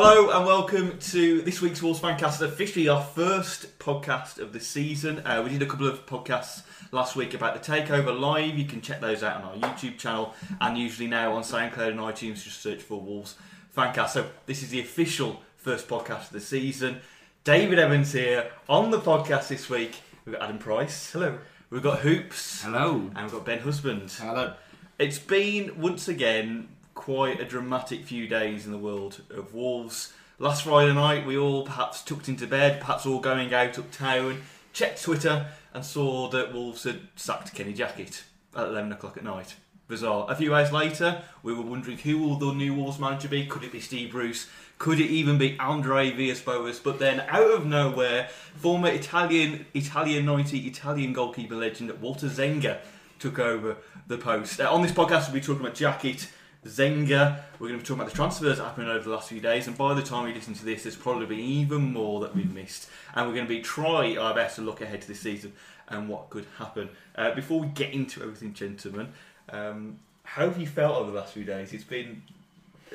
Hello and welcome to this week's Wolves Fancast, officially our first podcast of the season. Uh, we did a couple of podcasts last week about the Takeover Live. You can check those out on our YouTube channel and usually now on SoundCloud and iTunes. Just search for Wolves Fancast. So this is the official first podcast of the season. David Evans here on the podcast this week. We've got Adam Price. Hello. We've got Hoops. Hello. And we've got Ben Husband. Hello. It's been once again quite a dramatic few days in the world of Wolves. Last Friday night, we all perhaps tucked into bed, perhaps all going out uptown, checked Twitter, and saw that Wolves had sacked Kenny Jackett at 11 o'clock at night. Bizarre. A few hours later, we were wondering who will the new Wolves manager be? Could it be Steve Bruce? Could it even be Andre Villas-Boas? But then, out of nowhere, former Italian Italian 90 Italian goalkeeper legend Walter Zenga took over the post. Uh, on this podcast, we'll be talking about Jackett, Zenga. We're going to be talking about the transfers that happened over the last few days, and by the time you listen to this, there's probably been even more that we've missed. And we're going to be try our best to look ahead to this season and what could happen. Uh, before we get into everything, gentlemen, um, how have you felt over the last few days? It's been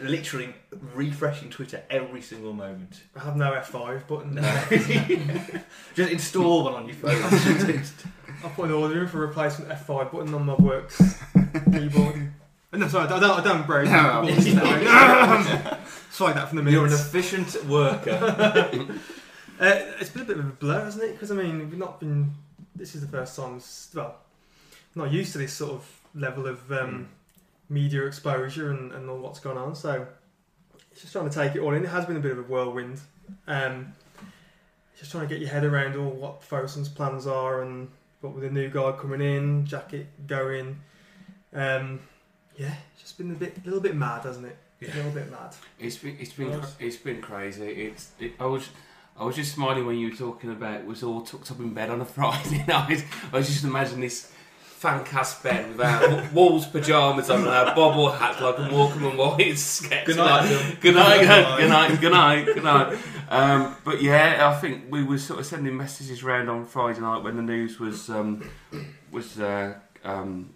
literally refreshing Twitter every single moment. I have no F5 button. Just install one on your phone. I'll put an order in for a replacement F5 button on my works keyboard. No, sorry, I don't, I don't break. No. Sorry, that from the middle. You're an efficient worker. Uh, it's been a bit of a blur, hasn't it? Because I mean, we've not been. This is the first time. s- Well, not used to this sort of level of um, media exposure and, and all what's gone on. So it's just trying to take it all in. It has been a bit of a whirlwind. Um, just trying to get your head around all what Fosun's plans are and what with the new guy coming in, Jackett going. Um, yeah, it's just been a bit, a little bit mad, hasn't it? A little bit mad. It's been it's been Nice. it's been crazy. It's it, I was I was just smiling when you were talking about it was all tucked up in bed on a Friday night. I was just imagining this fan cast bed without Wolves pajamas on and our bobble hats like a Walkman White sketch. Good night, Like, Phil. Good night, good night, good night, good night. Um, but yeah, I think we were sort of sending messages around on Friday night when the news was um, was uh, um,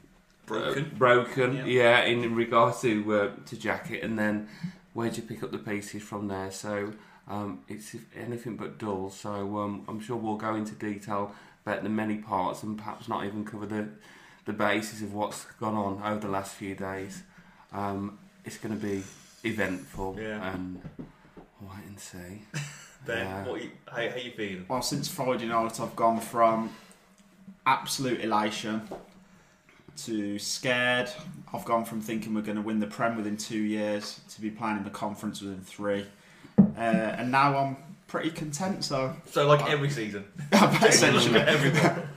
Broken. uh, broken. Yeah. Yeah. in regard to uh, to Jackett, and then where'd you pick up the pieces from there? So um, it's anything but dull. So um, I'm sure we'll go into detail about the many parts and perhaps not even cover the the basis of what's gone on over the last few days. Um, it's going to be eventful Yeah. and wait and see. Ben, Yeah. what you, how, how you feeling? Well, since Friday night, I've gone from absolute elation to scared. I've gone from thinking we're going to win the Prem within two years to be playing in the conference within three. Uh, and now I'm pretty content, so So, like every season. essentially. Everyone.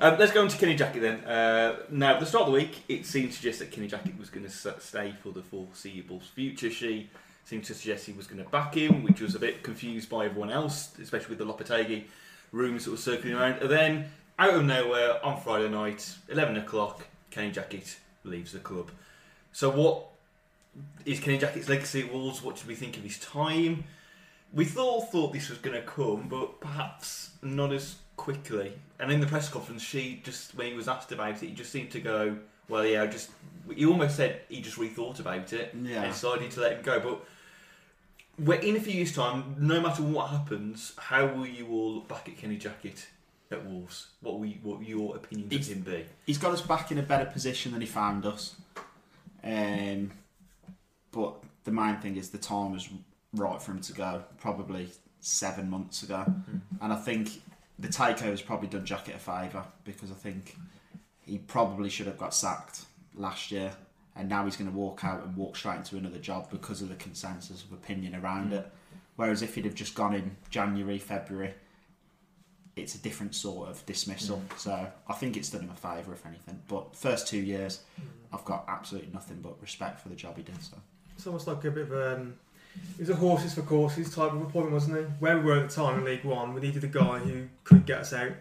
Um, let's go into Kenny Jackett then. Uh, now, at the start of the week, it seemed to suggest that Kenny Jackett was going to stay for the foreseeable future. Shi seemed to suggest he was going to back him, which was a bit confused by everyone else, especially with the Lopetegui rumours that were circling around. And then, out of nowhere, on Friday night, 11 o'clock, Kenny Jackett leaves the club. So, what is Kenny Jackett's legacy at Wolves? What should we think of his time? We thought thought this was going to come, but perhaps not as quickly. And in the press conference, Shi just when he was asked about it, he just seemed to go, "Well, yeah, I just." He almost said he just rethought about it Yeah. and decided to let him go. But we're in a few years' time. No matter what happens, how will you all look back at Kenny Jackett at Wolves? What will you, what will your opinions He's- of him be? He's got us back in a better position than he found us. Um, but the main thing is the time was right for him to go. Probably seven months ago, Hmm. and I think the takeover's probably done Jackett a favour because I think he probably should have got sacked last year, and now he's going to walk out and walk straight into another job because of the consensus of opinion around Mm. it. Whereas if he'd have just gone in January, February, it's a different sort of dismissal. Mm. So I think it's done him a favour, if anything. But first two years, I've got absolutely nothing but respect for the job he did. So It's almost like a bit of a. Um, it was a horses for courses type of appointment, wasn't it? Where we were at the time in League One, we needed a guy who could get us out,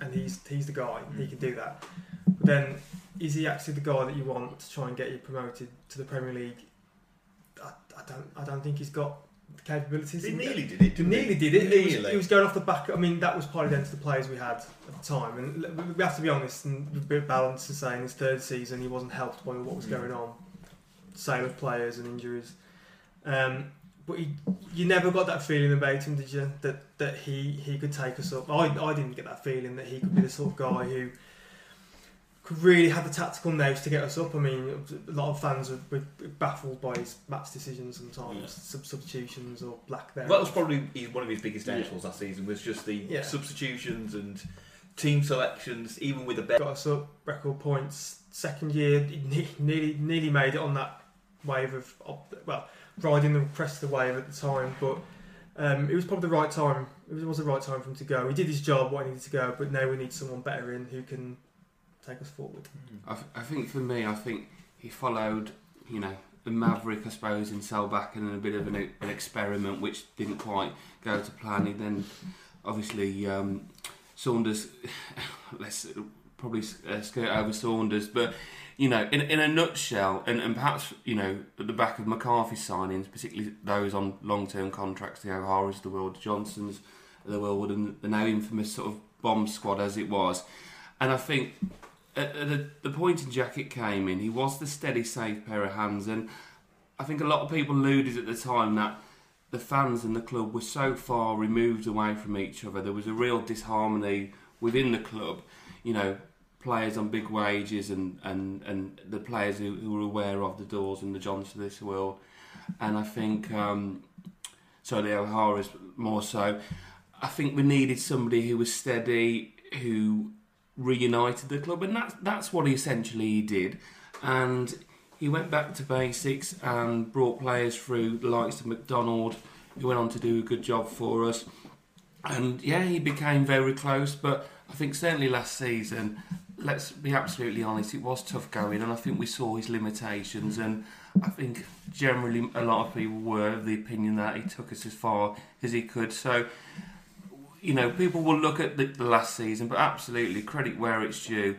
and he's he's the guy. He can do that. But then, is he actually the guy that you want to try and get you promoted to the Premier League? I, I don't I don't think he's got capabilities. He nearly did it. He Didn't nearly did it. It was, Nearly. it was going off the back. I mean, that was partly down to the players we had at the time, and we have to be honest and be a bit balanced in his third season he wasn't helped by what was Mm. going on, sale of players and injuries. Um, but he, you never got that feeling about him, did you? That that he, he could take us up. I, I didn't get that feeling that he could be the sort of guy who could really have the tactical nose to get us up. I mean, a lot of fans were, were baffled by his match decisions sometimes, Yeah. sub- substitutions or black there. That was probably one of his biggest downfalls last season. Was just the Yeah. substitutions and team selections, even with the best. got us up record points. Second year, he nearly nearly made it on that wave of of- well, riding the crest of the wave at the time. But um, it was probably the right time. It was, it was the right time for him to go. He did his job, what he needed to go. But now we need someone better in who can take us forward. I, th- I think for me, I think he followed, you know, the Maverick, I suppose, in Solbakken and a bit of an, an experiment which didn't quite go to plan. He then, obviously, um, Saunders, let's probably uh, skirt over Saunders, but, you know, in, in a nutshell, and, and perhaps, you know, at the back of McCarthy's signings, particularly those on long term contracts, the O'Hara's the world, Johnsons the world, and the now infamous sort of bomb squad as it was. And I think at, the point in Jackett came in, he was the steady, safe pair of hands, and I think a lot of people alluded at the time that the fans and the club were so far removed away from each other. There was a real disharmony within the club. You know, players on big wages and, and, and the players who, who were aware of the doors and the Johns of this world. And I think, um, so the O'Hara's more so. I think we needed somebody who was steady, who reunited the club, and that's that's what he essentially did. And he went back to basics and brought players through the likes of McDonald, who went on to do a good job for us. And yeah, he became very close, but I think certainly last season, let's be absolutely honest, it was tough going, and I think we saw his limitations. And I think generally a lot of people were of the opinion that he took us as far as he could. So you know, people will look at the, the last season, but absolutely credit where it's due.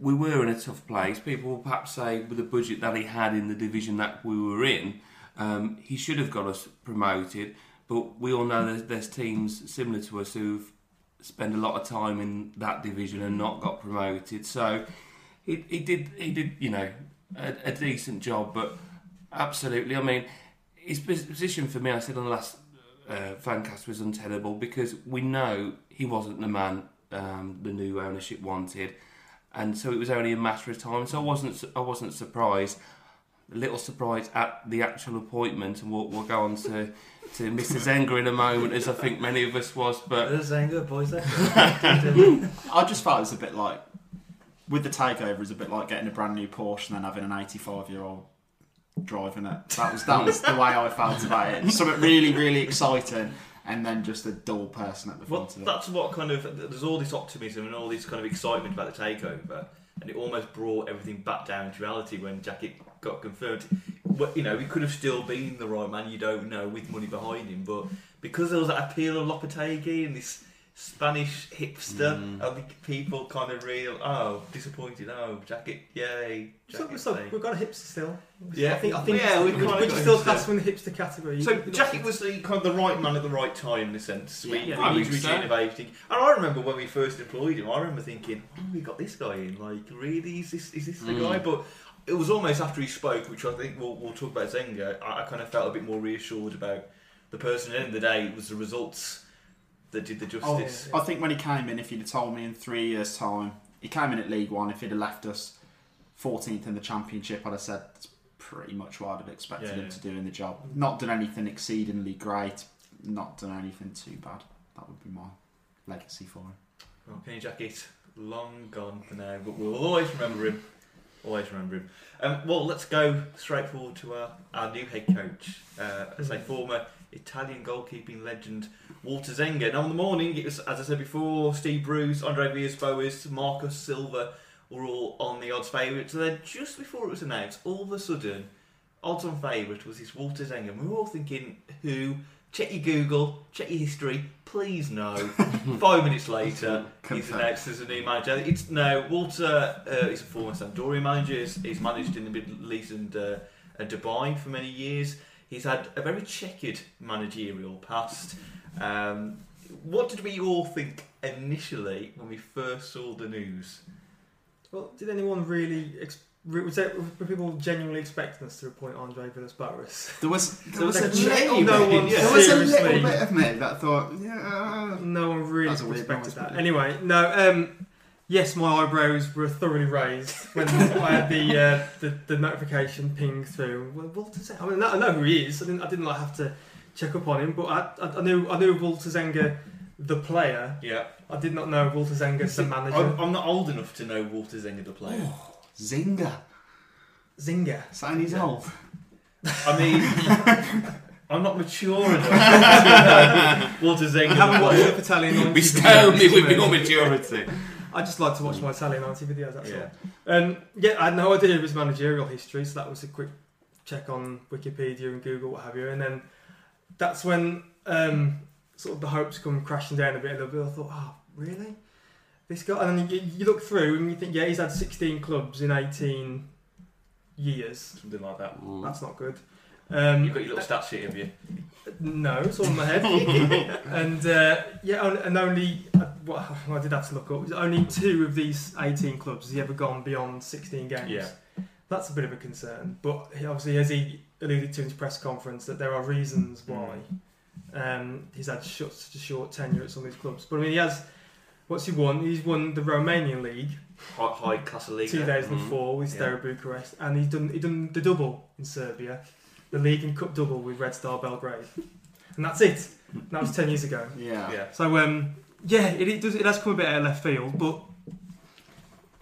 We were in a tough place. People will perhaps say, with the budget that he had in the division that we were in, um, he should have got us promoted. But we all know there's, there's teams similar to us who've spent a lot of time in that division and not got promoted. So he, he did, he did, you know, a, a decent job. But absolutely, I mean, his position for me, I said on the last uh, Fancast was untenable because we know he wasn't the man um, the new ownership wanted, and so it was only a matter of time. So I wasn't I wasn't surprised. A little surprised at the actual appointment, and we'll, we'll go on to to Mr. Zenga in a moment, as I think many of us was. But Zenga, boys. I just felt it was a bit like with the takeover, it was a bit like getting a brand new Porsche and then having an 85 year old driving it. That was that was the way I felt about it. Something really really exciting, and then just a dull person at the Well, front of it. that's what kind of there's all this optimism and all this kind of excitement about the takeover, and it almost brought everything back down to reality when Jackett got confirmed. Well, you know, he could have still been the right man. You don't know with money behind him, but because there was that appeal of Lopetegui and this Spanish hipster, Mm. I think people kind of real oh disappointed. Oh, Jackett, yay! Jackett so stay. we've got a hipster still. Yeah. I think. I think. Yeah, we've would, kinda would got you still hipster. class him in the hipster category? So You- Jackie was the kind of the right man at the right time in a sense. We, Yeah, I he so. regenerating, and I remember when we first employed him. I remember thinking, "Oh, we got this guy in. Like, really, is this is this the Mm. guy?" But it was almost after he spoke, which I think we'll, we'll talk about Zenga. I, I kind of felt a bit more reassured about the person. At the end of the day, it was the results that did the Oh, justice. I think when he came in, if you'd have told me in three years' time, he came in at League One. If he'd have left us 14th in the Championship, I'd have said that's pretty much what I'd have expected Yeah, him yeah. to do in the job. Not done anything exceedingly great. not done anything too bad. That would be my legacy for him. Well, Kenny Jackett, long gone for now, but we'll always remember him. Always remember him. Um, well, let's go straight forward to our, our new head coach, uh, as a former Italian goalkeeping legend, Walter Zenga. Now, in the morning, it was, as I said before, Steve Bruce, Andre Villas-Boas, Marcus Silva were all on the odds favourites. So then, just before it was announced, all of a sudden, odds on favourite was this Walter Zenga. And we were all thinking, who? Check your Google, check your history, please no. Five minutes later, he's announced as a new manager. It's no Walter uh, is a former Sampdoria manager. He's, he's managed in the Middle East and, uh, and Dubai for many years. He's had a very checkered managerial past. Um, what did we all think initially when we first saw the news? Well, did anyone really? Ex- was there, were people genuinely expecting us to appoint Andre Villas-Boas? There was there was a Like, little no bit, one there was a little bit of me that thought, yeah. No one really That's a weird expected that. Anyway, no. Um, yes, my eyebrows were thoroughly raised when I had the, uh, the the notification ping through. Well, Walter Zenga. I mean, I know who he is. I didn't. I didn't like have to check up on him, but I, I, I knew I knew Walter Zenga, the player. Yeah, I did not know Walter Zenga, the manager. I'm, I'm not old enough to know Walter Zenga the player. Zinga. Zinga. Saying he's Yeah. old. I mean, I'm not mature enough to know Walter Zenga I haven't the watched player. enough Italian 90 Bestow me videos, with mate. your maturity. I just like to watch my Italian 90 videos, that's Yeah. all. Um, yeah, I had no idea of his managerial history, so that was a quick check on Wikipedia and Google, what have you. And then that's when um, sort of the hopes come crashing down a bit a little bit. I thought, oh, really? This guy? And then you, you look through and you think, yeah, he's had 16 clubs in 18 years. Something like that. That's not good. Um, You've got your little stat sheet, have you? no, it's all in my head. and uh, yeah, and only uh, what I did have to look up. Only two of these 18 clubs has he ever gone beyond 16 games. Yeah. That's a bit of a concern. But he, obviously, as he alluded to in his press conference, that there are reasons why um, he's had short, such a short tenure at some of these clubs. But I mean, he has. What's he won? He's won the Romanian league, High, high class league. 2004 with Yeah. Steaua Bucharest, and he's done he done the double in Serbia, the league and cup double with Red Star Belgrade, and that's it. And that was ten years ago. Yeah. Yeah. So um, yeah, it, it does. It has come a bit out of left field, but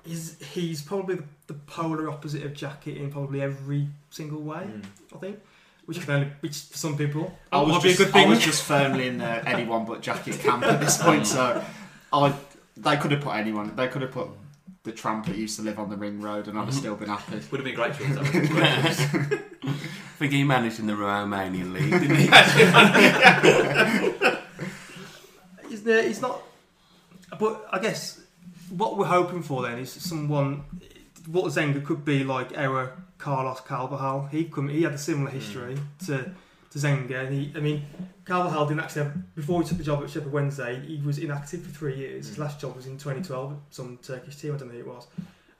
he's he's probably the, the polar opposite of Jackett in probably every single way. Mm. I think, which can only which for some people I was, might be a just, good thing. I was just firmly in the anyone but Jackett camp at this point, so I they could have put anyone. They could have put the tramp that used to live on the ring road, and I'd have still been happy. Would have been great choice. that would have been great choice. I think he managed in the Romanian league, didn't he? There, he's not. But I guess what we're hoping for then is someone. What Zenga could be like our Carlos Carvalhal. He come, he had a similar history to to Zenga. And he, I mean, Carvajal didn't actually have before he took the job at Sheffield Wednesday. He was inactive for three years. His Mm. last job was in 2012 at some Turkish team. I don't know who it was.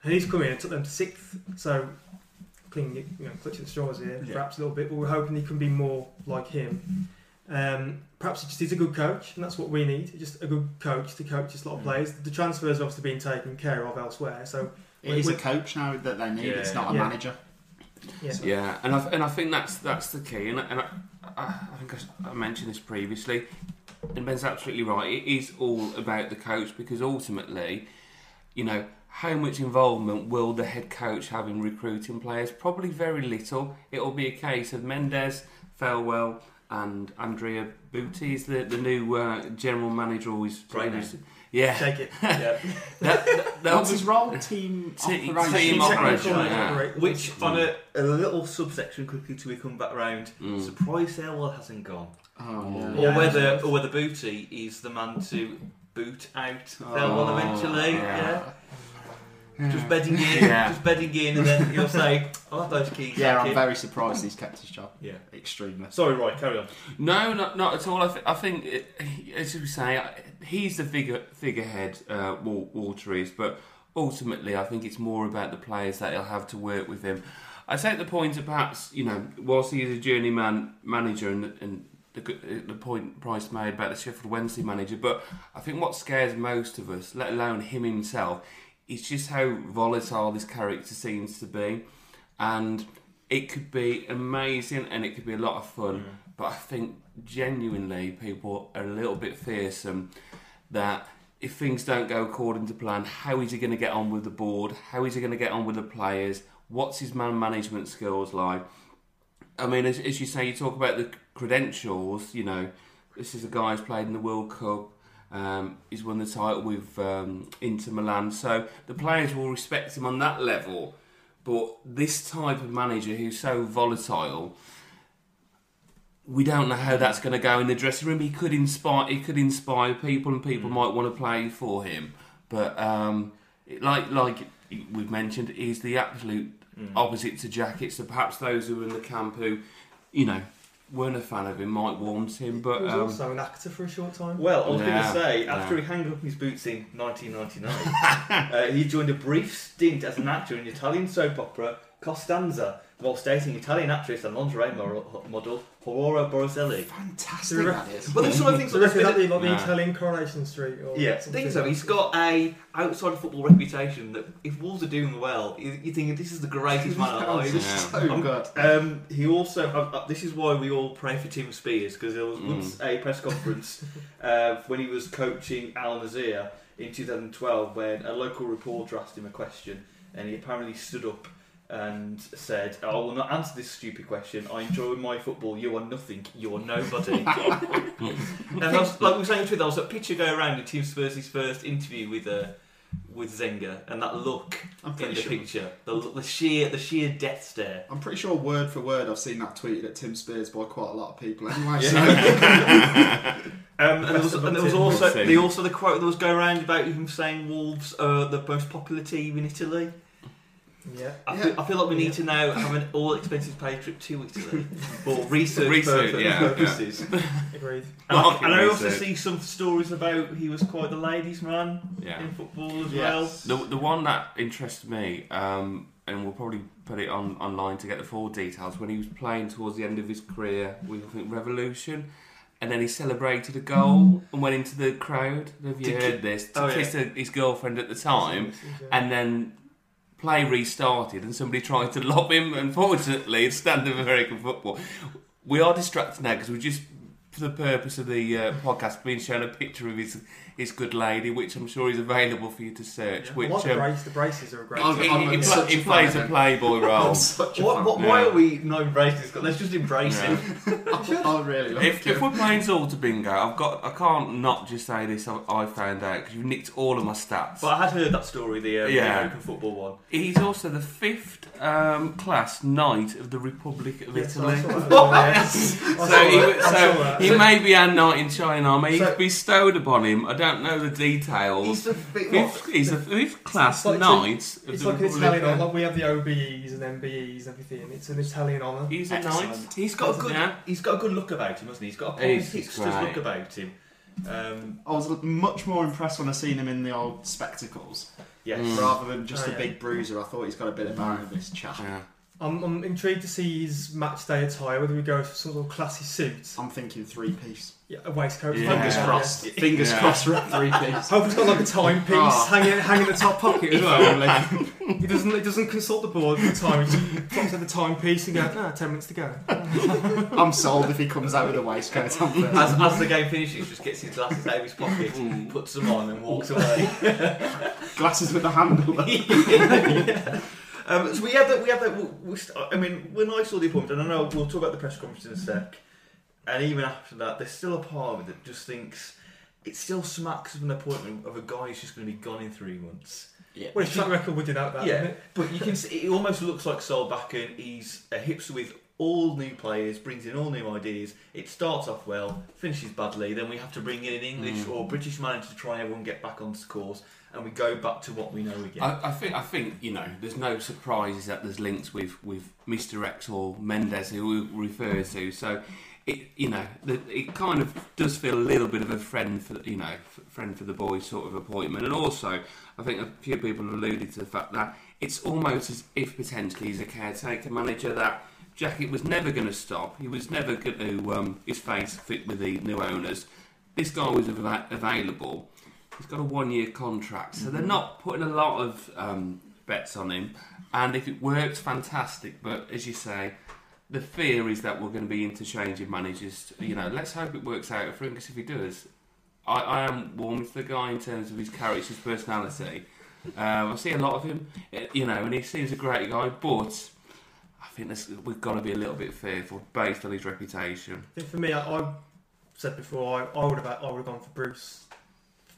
And he's come in and took them to sixth. So clinging, you know, clutching straws here, Yeah. perhaps a little bit. But we're hoping he can be more like him. Um, perhaps he just he's a good coach, and that's what we need. Just a good coach to coach this lot of Mm. players. The transfers are obviously being taken care of elsewhere, so It is a coach now that they need. Yeah, it's not a yeah. manager. yeah. Yeah, and I, and I think that's that's the key. And, I- and I, I, I think I s- I, mentioned this previously, and Ben's absolutely right. It is all about the coach because ultimately, you know, how much involvement will the head coach have in recruiting players? Probably very little. It will be a case of Mendes, Thelwell, and Andrea Butti is the, the new uh, general manager. Always, Great name. always- yeah. Shake it. Yeah. That- that- they'll What's be- his role? Team Te- operation. team operation, and yeah. operate- Which, on a, a little subsection quickly till we come back round, Mm. surprise Thelwell hasn't gone. Oh, yeah. Or Yeah. whether or whether Booty is the man to boot out Thelwell Oh, eventually. yeah. Yeah. Just bedding in, Yeah. just bedding in, and then he'll say, "I'll have those keys." Yeah, thank I'm you." very surprised he's kept his job. Yeah. Extremely. Sorry, right, carry on. No, not not at all. I, th- I think, it, as you say, I- he's the figure figurehead. Uh, Wal- Walter is, but ultimately, I think it's more about the players that he'll have to work with him. I take the point that perhaps you know, whilst he is a journeyman manager, and, and the, good- the point Price made about the Sheffield Wednesday manager, but I think what scares most of us, let alone him himself, is just how volatile this character seems to be, and it could be amazing and it could be a lot of fun. but I think genuinely people are a little bit fearsome that if things don't go according to plan, how is he going to get on with the board? How is he going to get on with the players? What's his man management skills like? I mean, as, as you say, you talk about the credentials. You know, this is a guy who's played in the World Cup. Um, he's won the title with um, Inter Milan, so the players will respect him on that level. But this type of manager who's so volatile, we don't know how that's going to go in the dressing room. He could inspire, he could inspire people, and people Mm. might want to play for him. But um, it- like like we've mentioned, he's the absolute Mm. opposite to Jackett. So perhaps those who are in the camp who, you know, weren't a fan of him might want him. But he was um, also an actor for a short time. Well, I was going to say, yeah. after he hung up his boots in 1999, uh, he joined a brief stint as an actor in the Italian soap opera Costanza, whilst dating Italian actress and lingerie model, model Aurora Boroselli. Fantastic So that is. Well, there's some things So like reckon that be like the Yeah. Italian Coronation Street or Yeah, something things so. like He's that. got a outside of football reputation that if Wolves are doing well, you- you're thinking this is the greatest man alive. Yeah. so good. Um, he also. Uh, uh, this is why we all pray for Tim Spiers because there was Mm. once a press conference uh, when he was coaching Al Nassr in 2012 when a local reporter asked him a question and he apparently stood up and said, "I will not answer this stupid question. I enjoy my football. You are nothing. You are nobody." and I was, like we were saying to there was a picture go around in Tim Spiers' first interview with uh, with Zenga and that look I'm in pretty the sure. picture, the, the sheer the sheer death stare. I'm pretty sure word for word I've seen that tweeted at Tim Spiers by quite a lot of people anyway. Yeah. Um, and, there was, and there was also the also the quote that was going around about him saying Wolves are the most popular team in Italy. Yeah. I, Yeah. feel, I feel like we need Yeah. to now have an all expenses paid trip two weeks Italy for research, Research, purpose- yeah, purposes. Agreed. And, I, Market and I also see some stories about he was quite the ladies' man yeah. in football as Yes. The, the one that interests me, um, and we'll probably put it on online to get the full details, when he was playing towards the end of his career with I think Revolution, and then he celebrated a goal and went into the crowd. Have you To ki- heard this? To oh, yeah. kiss his girlfriend at the time, and then play restarted, and somebody tried to lob him. Unfortunately, it's standard American football. We are distracted now because we're just. For the purpose of the uh, podcast, being shown a picture of his his good lady, which I'm sure is available for you to search. Yeah. Which What the, um, brace, the braces are a great. I'm- he, I'm he, such pla- a he fan plays a playboy role. I'm a What, what, Why Yeah. are we not embracing this? Let's just embrace Yeah. him. I really love If, if we're playing Zolta Bingo, I've got I can't not just say this. I, I found out because you've nicked all of my stats. But I had heard that story, the, um, the American football one. He's also the fifth um, class knight of the Republic of Yes, Italy. I saw that. Yes. So, he, that. I saw so he may be a knight in China Army. He's So- bestowed upon him. I don't know the details. He's the fi- Fifth, he's a fifth class It's like- knight of It's like an Republic. Italian, like we have the OBEs and MBEs and everything. It's an Italian honour. He's a Excellent. knight. He's got a good. Yeah. He's got a good look about him, hasn't he? He's got a He's- hipster's look about him. Um, I was much more impressed when I seen him in the old spectacles yes. Mm. rather than just Oh, a yeah. big bruiser. I thought he's got a bit of about him, this chap. Yeah. I'm, I'm intrigued to see his match day attire, whether we go for some sort of classy suit, I'm thinking three piece. yeah, a waistcoat. Yeah. Fingers yeah, crossed. Yeah. Fingers Yeah. crossed for a three piece. Hope he's got like a timepiece Oh. hanging hanging in the top pocket as well. he doesn't he doesn't consult the board for the time. He just pops at the timepiece and goes, "Ah, ten minutes to go." I'm sold if he comes out with a waistcoat on first. As, as the game finishes, just gets his glasses out of his pocket, Mm. puts them on, and walks away. Glasses with a handle. Um, so we had that. We had that. We, we I mean, when I saw the appointment, and I know we'll talk about the press conference in a sec. And even after that, there's still a part of it that just thinks it still smacks of an appointment of a guy who's just going to be gone in three months. Yeah. Well, his track record would denote that. Yeah. it? But you can see it almost looks like Solbakken. He's a hipster with all new players, brings in all new ideas. It starts off well, finishes badly. Then we have to bring in an English Mm. or British manager to try and everyone get back onto the course, and we go back to what we know again. I, I think I think you know there's no surprises that there's links with with Mr X or Mendes who we refer to. So it you know the, it kind of does feel a little bit of a friend for you know friend for the boys sort of appointment. And also I think a few people alluded to the fact that it's almost as if potentially he's a caretaker manager that. Jackett was never going to stop. He was never going to um, his face fit with the new owners. This guy was av- available. He's got a one-year contract, so they're not putting a lot of um, bets on him. And if it works, fantastic. But as you say, the fear is that we're going to be interchanging managers. You know, let's hope it works out for him. Because if he does, I, I am warm to the guy in terms of his character, his personality. Um, I see a lot of him, eh, you know, and he seems a great guy, but I think this, we've got to be a little bit fearful based on his reputation. I think for me, I, I said before, I, I would have I would have gone for Bruce,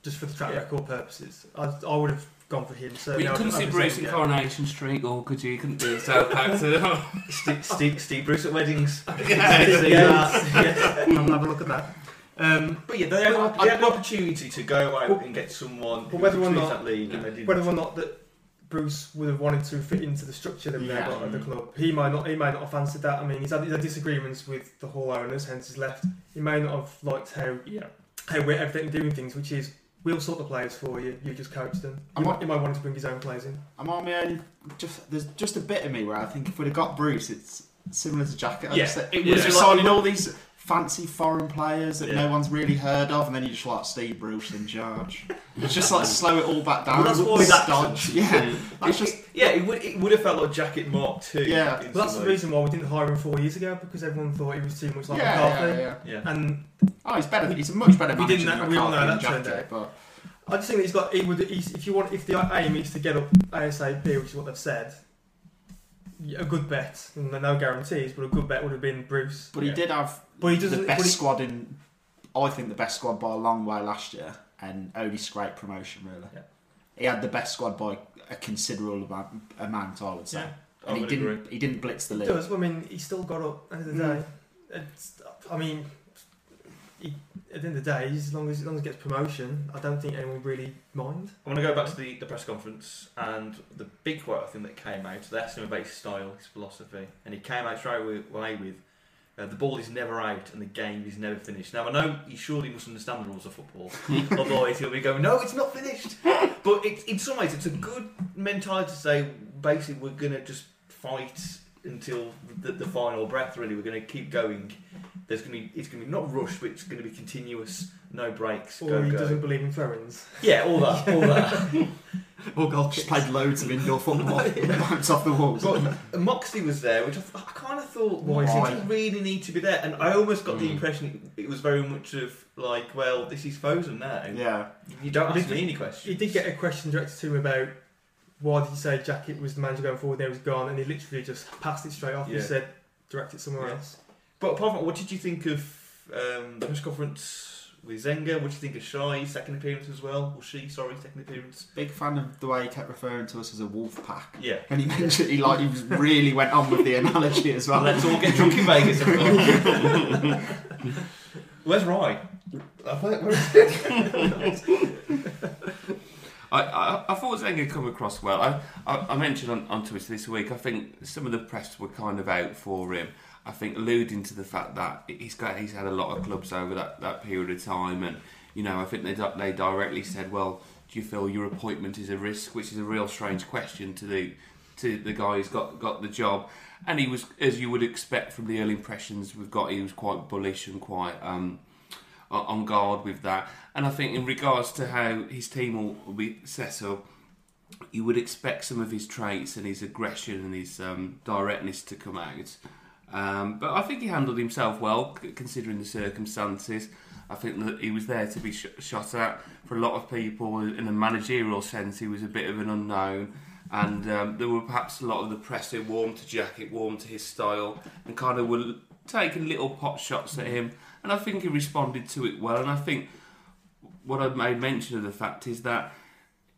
just for the track Yeah. record purposes. I, I would have gone for him. So But you couldn't see Bruce in Coronation Street, or could you? You couldn't do Southampton. Steve, Steve, Steve Bruce at weddings. yeah, See yeah, that. yeah. I'll have a look at that. Um, But yeah, they had, But they I- had an opportunity to go out But- and get someone but who whether or not- that league, and they didn't. whether or not that Bruce would have wanted to fit into the structure that we Yeah. have got at the club, he might not. He might not have fancied that. I mean, he's had, he's had disagreements with the whole owners, hence he's left. He may not have liked how yeah. how we're everything doing things, which is we'll sort the players for you. You just coach them. I He might- might, he might want to bring his own players in. I'm on my own. Just there's just a bit of me where I think if we'd have got Bruce, it's similar to Jackett. I Yeah, just, it it was was just like- signing all these fancy foreign players that Yeah. no one's really heard of, and then you just like Steve Bruce in charge. It's just like slow it all back down. Well, that's why With that- stodge. Yeah, that's It- just yeah, it would it would have felt like Jackett Mark Two. Yeah. in But that's the reason why we didn't hire him four years ago because everyone thought he was too much like yeah, McCarthy. yeah, yeah. Yeah. And Oh, he's better. He's a much better We manager didn't than know- we all know McCarthy and that turned Jackett, but I just think that he's got. He would. He's, if you want, if the aim is to get up ASAP, which is what they've said, a good bet, and no guarantees, but a good bet would have been Bruce. but he Yeah. did have But he the doesn't. best but he- squad in. I think the best squad by a long way last year, and only scraped promotion really. Yeah. He had the best squad by a considerable amount, amount I would say. Yeah. I And he would didn't. agree. He didn't blitz the He league. does. I mean, he still got up at the end of the Mm. day. It's, I mean, he, at the end of the day, as long as, as long as he gets promotion, I don't think anyone would really mind. I want to go back to the, the press conference and the big quote I think that came out. So they asked him about his style, his philosophy, and he came out straight away with uh, the ball is never out and the game is never finished. Now I know he surely must understand the rules of football, otherwise he'll be going, "No, it's not finished." But it, in some ways, it's a good mentality to say, basically, we're gonna just fight until the, the final breath. Really, we're gonna keep going. There's gonna be it's gonna be not rushed, but it's gonna be continuous, no breaks. Or go, he go. doesn't believe in throw-ins. Yeah, all that, all that. Or goal Just kicks. played loads of indoor football, bounced off the walls. But Moxey was there, which I, th- I kind of thought, why Why? did he really need to be there? And I almost got the Mm. impression it was very much of like, well, this is Fosun now. Yeah, You don't He ask did- me any questions. He did get a question directed to him about why did you say Jackett was the manager going forward, then he was gone, and he literally just passed it straight off. He said, direct it somewhere Yeah. else. But apart from that, what did you think of um, the press conference with Zenga? What did you think of Shy's second appearance as well? Or Shi, sorry, second appearance? big fan of the way he kept referring to us as a wolf pack. Yeah. And he mentioned he like he was really went on with the analogy as well. Let's all get drunk in Vegas. of course. Where's Rye? Uh, where- where is I, I, I thought Zenga come across well. I, I, I mentioned on, on Twitter this week, I think some of the press were kind of out for him. I think alluding to the fact that he's got he's had a lot of clubs over that, that period of time, and you know I think they they directly said, well, do you feel your appointment is a risk? Which is a real strange question to the to the guy who's got got the job, and he was as you would expect from the early impressions we've got. He was quite bullish and quite. Um, on guard with that. And I think in regards to how his team will, will be set up, you would expect some of his traits and his aggression and his um, directness to come out. Um, but I think he handled himself well, considering the circumstances. I think that he was there to be sh- shot at. For a lot of people, in a managerial sense, he was a bit of an unknown. And um, there were perhaps a lot of the press who warmed to Jackett, warmed to his style, and kind of were taking little pot shots at him. And I think he responded to it well. And I think what I've made mention of the fact is that,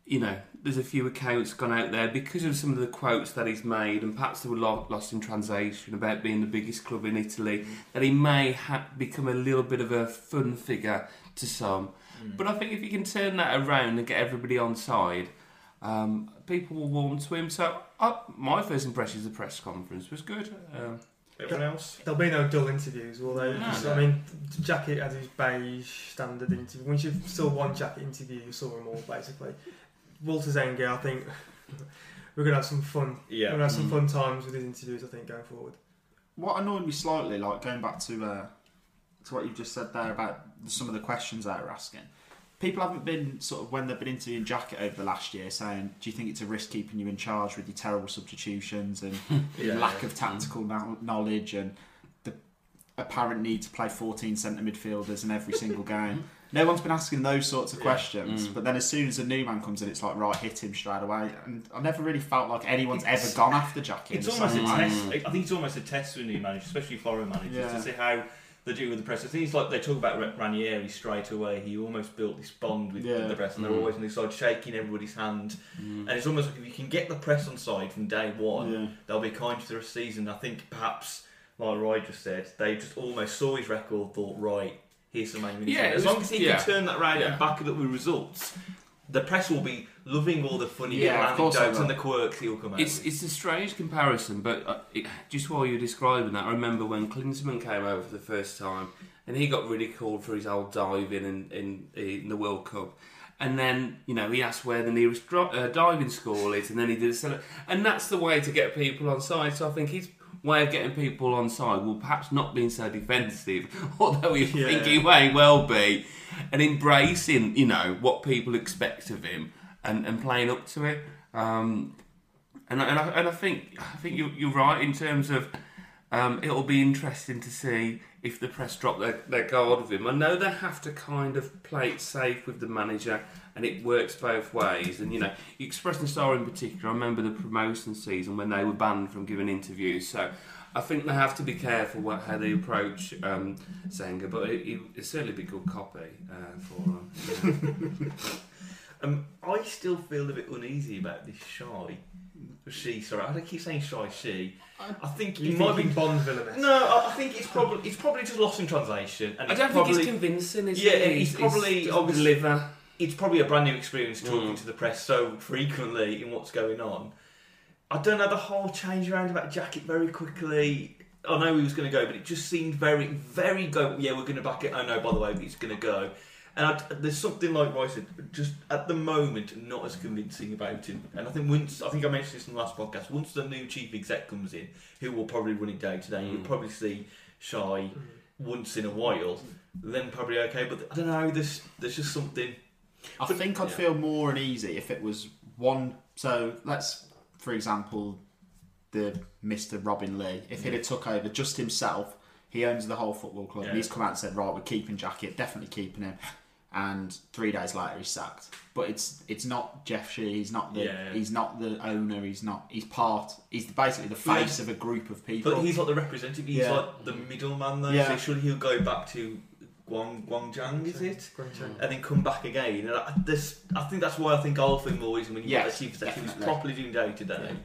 you know, there's a few accounts gone out there because of some of the quotes that he's made, and perhaps they were lo- lost in translation about being the biggest club in Italy, that he may ha- become a little bit of a fun figure to some. But I think if you can turn that around and get everybody on side, um, people will warm to him. So uh, my first impression of the press conference was good. Um, Everyone else? There'll be no dull interviews, will there? No, Just- no. I mean, Jackett had his beige standard interview. Once you saw one Jackett interview, you saw them all basically. Walter Zenga, I think we're gonna have some fun. We're Yeah. gonna have some Mm. fun times with his interviews. I think going forward. What annoyed me slightly, like going back to uh, to what you've just said there about some of the questions they were asking, people haven't been sort of when they've been interviewing Jackett over the last year saying, "Do you think it's a risk keeping you in charge with your terrible substitutions and Yeah. lack of tactical kno- knowledge and the apparent need to play 14 centre midfielders in every single game?" No one's been asking those sorts of Yeah. questions, Mm. but then as soon as a new man comes in, it's like right, hit him straight away. And I never really felt like anyone's ever gone after Jackett. in It's the almost a same way. test. I think it's almost a test for new managers, especially foreign managers, Yeah. to see how they do with the press. I think it's like they talk about Ranieri straight away. He almost built this bond with Yeah. the press, and they're Mm. always on the side shaking everybody's hand. And it's almost like if you can get the press on side from day one, Yeah. they'll be kind for the rest of the season. I think perhaps, like Roy just said, they just almost saw his record, thought, right, here's some ammunition. Yeah, as was- long as he yeah. can turn that round Yeah. and back it up with results. The press will be loving all the funny Yeah, little of course they anecdotes and the quirks he'll come out It's with. it's a strange comparison, but uh, it, just while you're describing that, I remember when Klinsmann came over for the first time, and he got ridiculed for his old diving in in, in the World Cup. And then you know he asked where the nearest dri- uh, diving school is, and then he did a cele- and that's the way to get people on side. So I think his way of getting people on side will perhaps not being so defensive, although he Yeah. think he may well be, and embracing you know what people expect of him and, and playing up to it. Um, and I, and I, and I think I think you're, you're right in terms of um, it'll be interesting to see if the press drop their, their guard with him. I know they have to kind of play it safe with the manager, and it works both ways. And you know, Express and Star in particular, I remember the promotion season when they were banned from giving interviews. So I think they have to be careful what, how they approach um, Zenga, but it, it, it's certainly be good copy uh, for them. Um, I still feel a bit uneasy about this shy. Shi, sorry, I keep saying shy. Shi. I think You it might be. thinking Bond villainous? No, I I think it's probably it's probably just lost in translation, and I don't probably think he's convincing. Is Yeah, he? he's probably doesn't obviously- deliver. It's probably a brand new experience talking Mm. to the press so frequently in what's going on. I don't know the whole change around about Jackett very quickly. I know he was going to go, but it just seemed very, very go. Yeah, we're going to back it. Oh no, by the way, he's going to go. And I, there's something like what I said, just at the moment, not as convincing about him. And I think once, I think I mentioned this in the last podcast. Once the new chief exec comes in, who will probably run it day to day, you'll Mm. probably see Shy once in a while. Then probably okay, but I don't know. There's there's just something. I But- think I'd yeah. feel more uneasy if it was one. So let's, for example, the Mister Robin Lee. If he'd have took over just himself, he owns the whole football club. Yeah. And he's come out and said, "Right, we're keeping Jackett, definitely keeping him." And three days later, he's sacked. But it's it's not Jeff Shi. He's not the Yeah. he's not the owner. He's not. He's part. He's basically the face of a group of people. But he's like the representative. He's Yeah. like the middleman, though. Yeah. So surely he'll go back to Guang Guangzhou, is it? Guangzhou. And then come back again. And I, this, I think that's why I think I'll think more is when you Yes, get the chief executive who's definitely. properly doing day to day.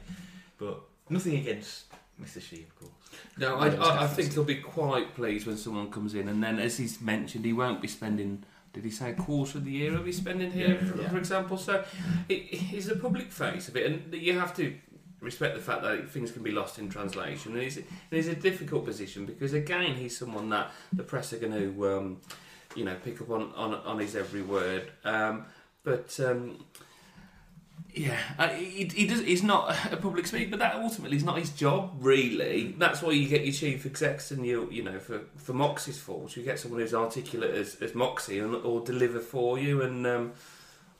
But nothing against Mr. Shi, of course. No, I, I, I think he'll be quite pleased when someone comes in, and then as he's mentioned, he won't be spending. Did he say a quarter of the year he'll be spending here, Yeah. for, Yeah. for example? So it, he's the public face of it, and you have to respect the fact that things can be lost in translation. And he's, and he's a difficult position because again, he's someone that the press are going to, um, you know, pick up on, on on his every word. Um, but um, yeah, uh, he, he does. He's not a public speaker, but that ultimately is not his job. Really, that's why you get your chief execs and you, you know, for for Moxey's fault, you get someone who's articulate as, as Moxey and or deliver for you. And um,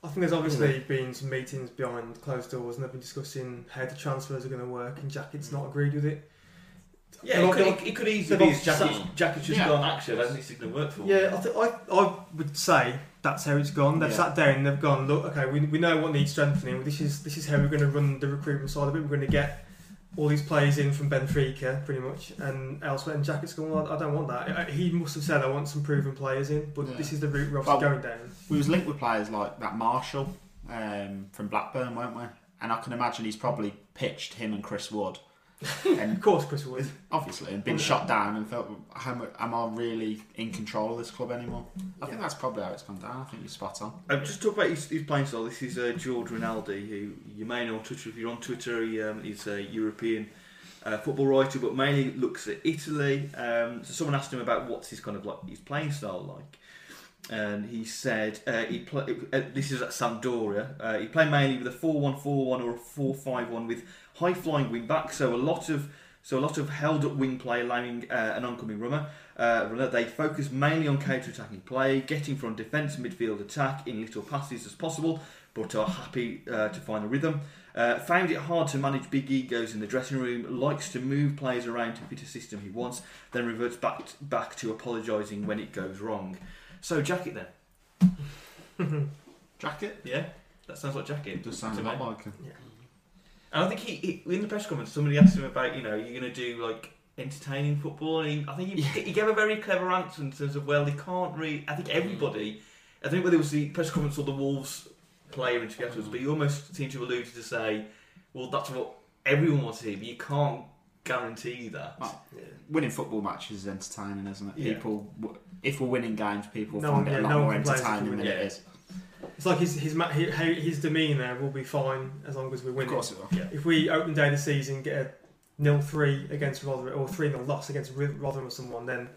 I think there's obviously been some meetings behind closed doors and they've been discussing how the transfers are going to work, and Jackett's not agreed with it. Yeah, it could, it, it could easily be got his jacket, some- jacket's just Yeah. gone action, hasn't it? It's going to work for him. Yeah, I, th- I, I would say that's how it's gone. They've Yeah. sat down and they've gone, look, okay, we, we know what needs strengthening. This is this is how we're going to run the recruitment side of it. We're going to get all these players in from Benfica, pretty much, and elsewhere. And Jackett's gone, well, I don't want that. He must have said, I want some proven players in, but Yeah. this is the route we're Well, going down. We was linked with players like that Marshall um, from Blackburn, weren't we? And I can imagine he's probably pitched him and Chris Wood, and Of course, Chris Wood. obviously, and been shot down and felt, how mu- am I really in control of this club anymore? I think that's probably how it's gone down. I think you're spot on. Um, just talk about his, his playing style. This is uh, George Rinaldi, who you may know on Twitter if you're on Twitter. He, um, he's a European uh, football writer, but mainly looks at Italy. Um, so someone asked him about what's his kind of like his playing style like, and he said uh, he play, uh, this is at Sampdoria. Uh, he played mainly with a four-one-four-one or a four-five-one with high flying wing back. So a lot of So a lot of held up wing play, allowing uh, an oncoming runner. Uh, runner. They focus mainly on counter-attacking play, getting from defence midfield attack in little passes as possible, but are happy uh, to find a rhythm. Uh, found it hard to manage big egos in the dressing room. Likes to move players around to fit a system he wants. Then reverts back back to apologising when it goes wrong. So Jackett then, Jackett? yeah, that sounds like Jackett. Does sound to a me. lot like him. And I think he, he in the press conference, somebody asked him about, you know, you're going to do like entertaining football, and he, I think he, he gave a very clever answer in terms of, well, they can't really. I think everybody, I think whether it was the press conference or the Wolves player interview afterwards, but he almost seemed to allude to say, well, that's what everyone wants to hear, but you can't guarantee that. Ah. Winning football matches is entertaining, isn't it? Yeah. People, if we're winning games, people No find it a lot no more entertaining than it is. It's like his his his, his demeanour will be fine as long as we win. Of course it will. If we open day of the season get a nil three against Rotherham or three 0 loss against Rotherham or someone, then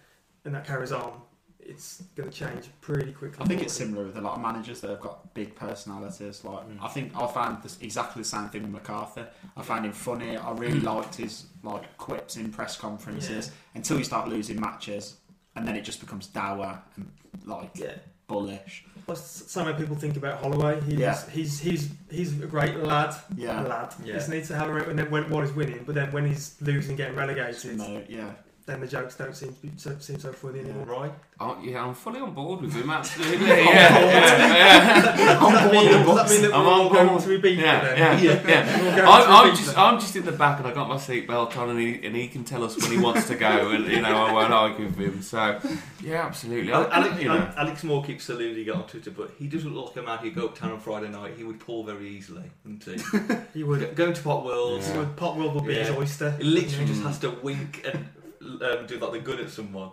and that carries on, it's going to change pretty quickly. I think it's similar with a lot of managers that have got big personalities. Like Mm. I think I found this exactly the same thing with MacArthur. I found him funny. I really liked his like quips in press conferences until you start losing matches, and then it just becomes dour and like Yeah. Bullish. Well, s- so people think about Holloway. He's Yeah. he's he's he's a great lad. Yeah. lad. Yeah. Just needs to have a when when while he's winning, but then when he's losing, getting relegated, No, yeah. Then the jokes don't seem to be so, seem so funny anymore. Right? Oh, yeah, I'm fully on board with him. Absolutely. yeah, yeah, yeah. Does that mean, does that mean that I'm we're all on going board. to be beaten Yeah, then? yeah, yeah. We're all going I'm, I'm be just. I'm just in the back, and I got my seatbelt on, and he, and he can tell us when he wants to go, and you know I won't argue with him. So, yeah, absolutely. I, Alex, you know, Alex Moore keeps alluding it on Twitter, but he doesn't look like a man who'd go uptown on Friday night. He would pull very easily, wouldn't he? He would. Go- Going to Pot Worlds, He Yeah. would pot will be his oyster. He literally Yeah. just mm. has to wink and um, do like the gun at someone.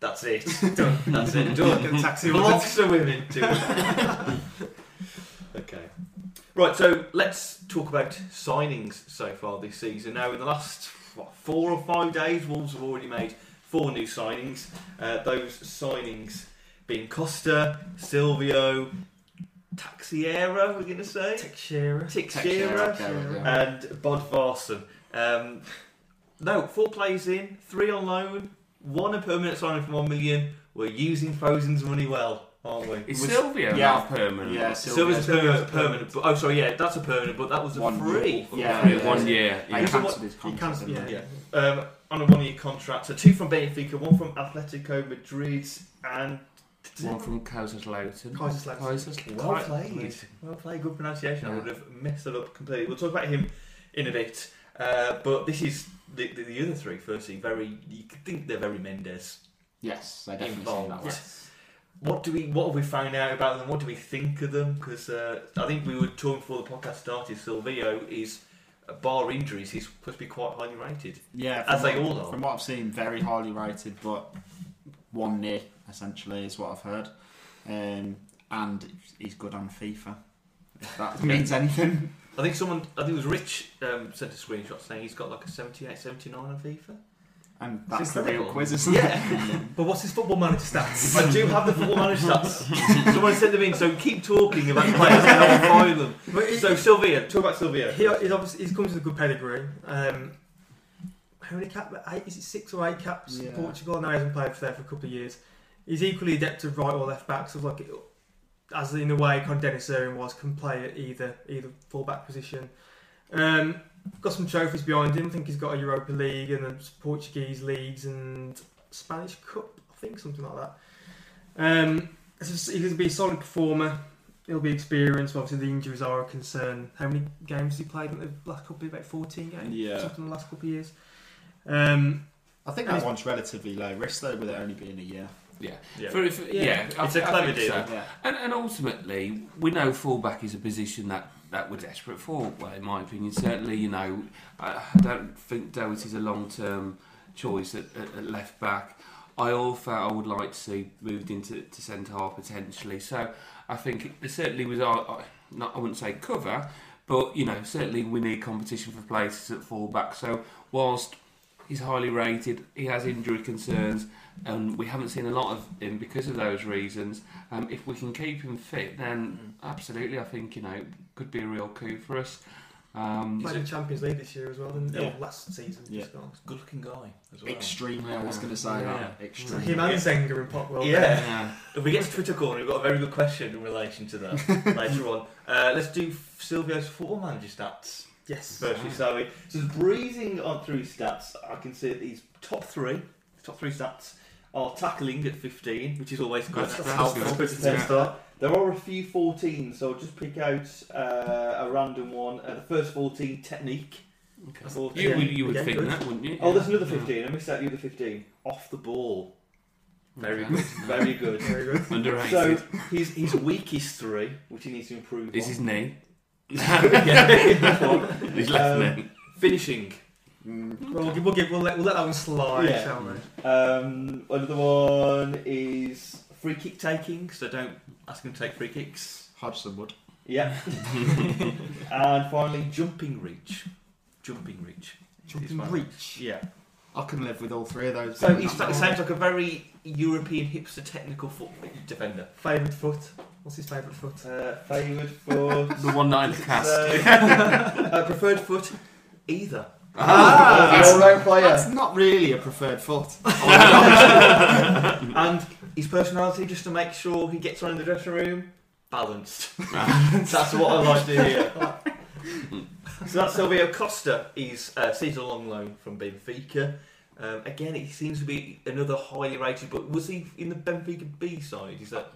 That's it. Done. That's it. Done. Get a taxi woman. Blocks the women too. okay. Right, so let's talk about signings so far this season. Now, in the last what, four or five days, Wolves have already made four new signings. Uh, those signings being Costa, Silvio, Teixeira, we're going to say? Teixeira. Teixeira Okay, okay. and Bodvarsson. Um, no, four plays in, three on loan, one a permanent signing for one million. We're using Fosun's money well, aren't we? is Was- Silvio yeah. not permanent? Yeah, Silver's Silver's permanent, permanent. permanent. But, oh, sorry, yeah, that's a permanent, but that was a One free. year. Yeah, free. Yeah, one year. He Yeah. Yeah. cancelled his He contract. can't. didn't Yeah. he? Um, on a one-year contract. So two from Benfica, one from Atletico Madrid, and One from Kaiserslautern. Kaiserslautern. Kaiserslautern. well played. Well played. Good pronunciation. I Yeah. would have messed it up completely. We'll talk about him in a bit. Uh, but this is the, the, the other three. Firstly, very you could think they're very Mendes. Yes, I definitely seem that. Involved. What do we what have we found out about them? What do we think of them? Because uh, I think we were talking before the podcast started. Silvio is, uh, bar injuries, he's supposed to be quite highly rated. Yeah, As from they what- all are. From what I've seen, very highly rated, but one near essentially is what I've heard. Um, and he's good on FIFA. If that means anything. I think someone, I think it was Rich, um, sent a screenshot saying he's got like a 78, 79 on FIFA. And that's the real quiz, isn't it? Yeah. But what's his football manager stats? I do have the football manager stats. Someone sent them in, so keep talking about players and I'll find them. But he, So Silvio, talk about Silvio. he, he's obviously he's comes with a good pedigree. Um, how many caps? Eight? Is it six or eight caps? Yeah. in Portugal. Now he hasn't played for there for a couple of years. He's equally adept at right or left back. So like, as in the way, kind of Dennis Irwin was, can play at either either full back position. Um, got some trophies behind him. I think he's got a Europa League and a Portuguese leagues and Spanish Cup. I think something like that. Um, it's just- he's going to be a solid performer. He'll be experienced. but Obviously, the injuries are a concern. How many games has he played in the last couple? of About fourteen games. Yeah. something in the last couple of years. Um, I think that one's relatively low risk though, with it only being a year. Yeah. Yeah. For, for, Yeah. yeah, I- It's a I clever deal. so. Yeah. And, and ultimately, we know fullback is a position that, that we're desperate for. Well, in my opinion, certainly, you know, I, I don't think Doherty's a long term choice at, at, at left back. I also I would like to see moved into to centre half potentially. So I think it certainly was our, uh, not I wouldn't say cover, but you know certainly we need competition for places at fullback. So whilst he's highly rated, he has injury concerns, and we haven't seen a lot of him because of those reasons. Um, if we can keep him fit, then absolutely, I think you know could be a real coup for us. Um, Played in Champions League this year as well, and Yeah. oh, last season Yeah. just gone. Good looking guy as well. Extremely, I was going to say Yeah. that. So Extremely. him and Zenga in Potwell. Yeah. yeah. If we get to Twitter corner, we've got a very good question in relation to that later on. Uh, let's do Silvio's football manager stats Yes. firstly. So, he- so breezing on through his stats, I can see that these top three, top three stats are tackling at 15, which is always good. That's- That's that's helpful. good. It's a Yeah. start. There are a few 14s, so I'll just pick out uh, a random one. Uh, the first 14, technique. Okay. I You again- would, you would again, think good. that, wouldn't you? Oh, there's another Yeah. 15. I missed out the other 15. Off the ball. Very Okay. good. Very good. Very good. Underrated. So his his weakest three, which he needs to improve. is on. his knee? Yeah. His left Um, knee. finishing. Mm, Well, we'll, give, we'll, give, we'll, let, we'll let that one slide, Yeah. shall we? Um, another one is free kick taking. So don't ask him to take free kicks. Hodgson would. Yeah. and finally, jumping reach. Jumping reach. Jumping Is my- reach. Yeah. I can live with all three of those. So he sounds like a very European hipster technical foot defender. Favourite foot? What's his favourite foot? Uh, favoured foot. The one nine cast. uh, uh, preferred foot. Either. Ah, He's an all-round player. That's not really a preferred foot. and his personality, just to make sure he gets on in the dressing room, balanced. that's what I like to hear. so that's Silvio Costa. He's uh, season long loan from Benfica. Um, again, he seems to be another highly rated. But was he in the Benfica B side? Is that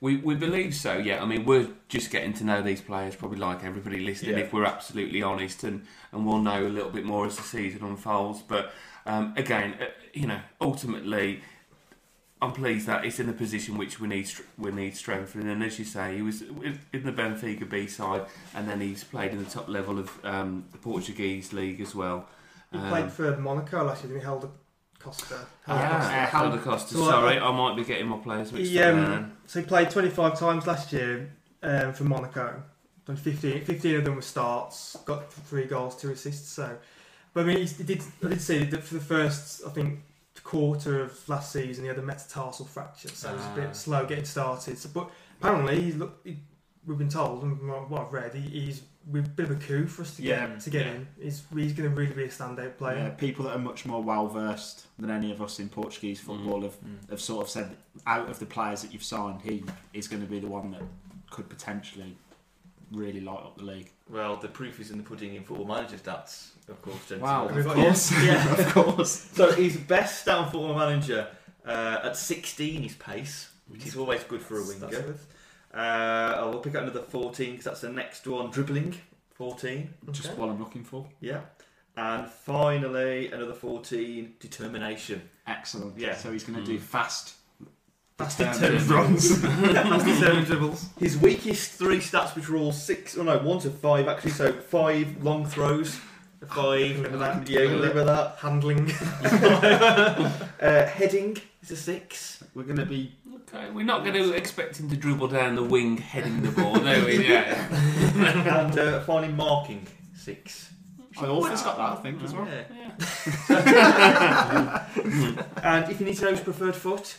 We, we believe so, yeah. I mean, we're just getting to know these players, probably like everybody listening, Yeah. if we're absolutely honest, and, and we'll know a little bit more as the season unfolds. But um, again, uh, you know, ultimately, I'm pleased that it's in the position which we need we need strengthening. And as you say, he was in the Benfica B side, and then he's played in the top level of um, the Portuguese league as well. He Um, played for Monaco last year, he? Helder Costa. Helder Ah, Costa. Uh, how- Helder Costa. so, uh, Sorry, I might be getting my players mixed He, up. um, there. So he played 25 times last year um, for Monaco. Done 15, 15 of them were starts. Got three goals, two assists. So, but I mean, he did. I did see that for the first, I think, quarter of last season, he had a metatarsal fracture, so it was a Ah. bit slow getting started. So, but apparently, he look, he, we've been told, and what I've read, he, he's a bit of a coup for us to Yeah, get to get yeah. in. He's he's going to really be a standout player. Yeah, people that are much more well versed than any of us in Portuguese football have, have sort of said out of the players that you've signed, he is going to be the one that could potentially really light up the league. well, the proof is in the pudding in football manager stats, of course. gents. Wow, of course, Yeah. of course. So his best stat on football manager uh, at 16 His pace, which is always good for a That's winger. Good. Uh, I will pick up another 14 because that's the next one. Dribbling, 14. Just Okay. what I'm looking for. Yeah. And finally, another 14. Determination. Excellent. Yeah. So he's going to Mm. do fast. Fast determined determined runs. Fast determined dribbles. His weakest three stats, which were all six, oh no, one to five actually. So five long throws, five. Live with that. Yeah, you with that. Handling. Uh, heading is a six. We're going to be. Okay, we're not going to expect him to dribble down the wing heading the ball, are we? Yeah. and uh, finally, marking six. I always got that, I think, as well. Yeah. yeah. And if you need to know his preferred foot,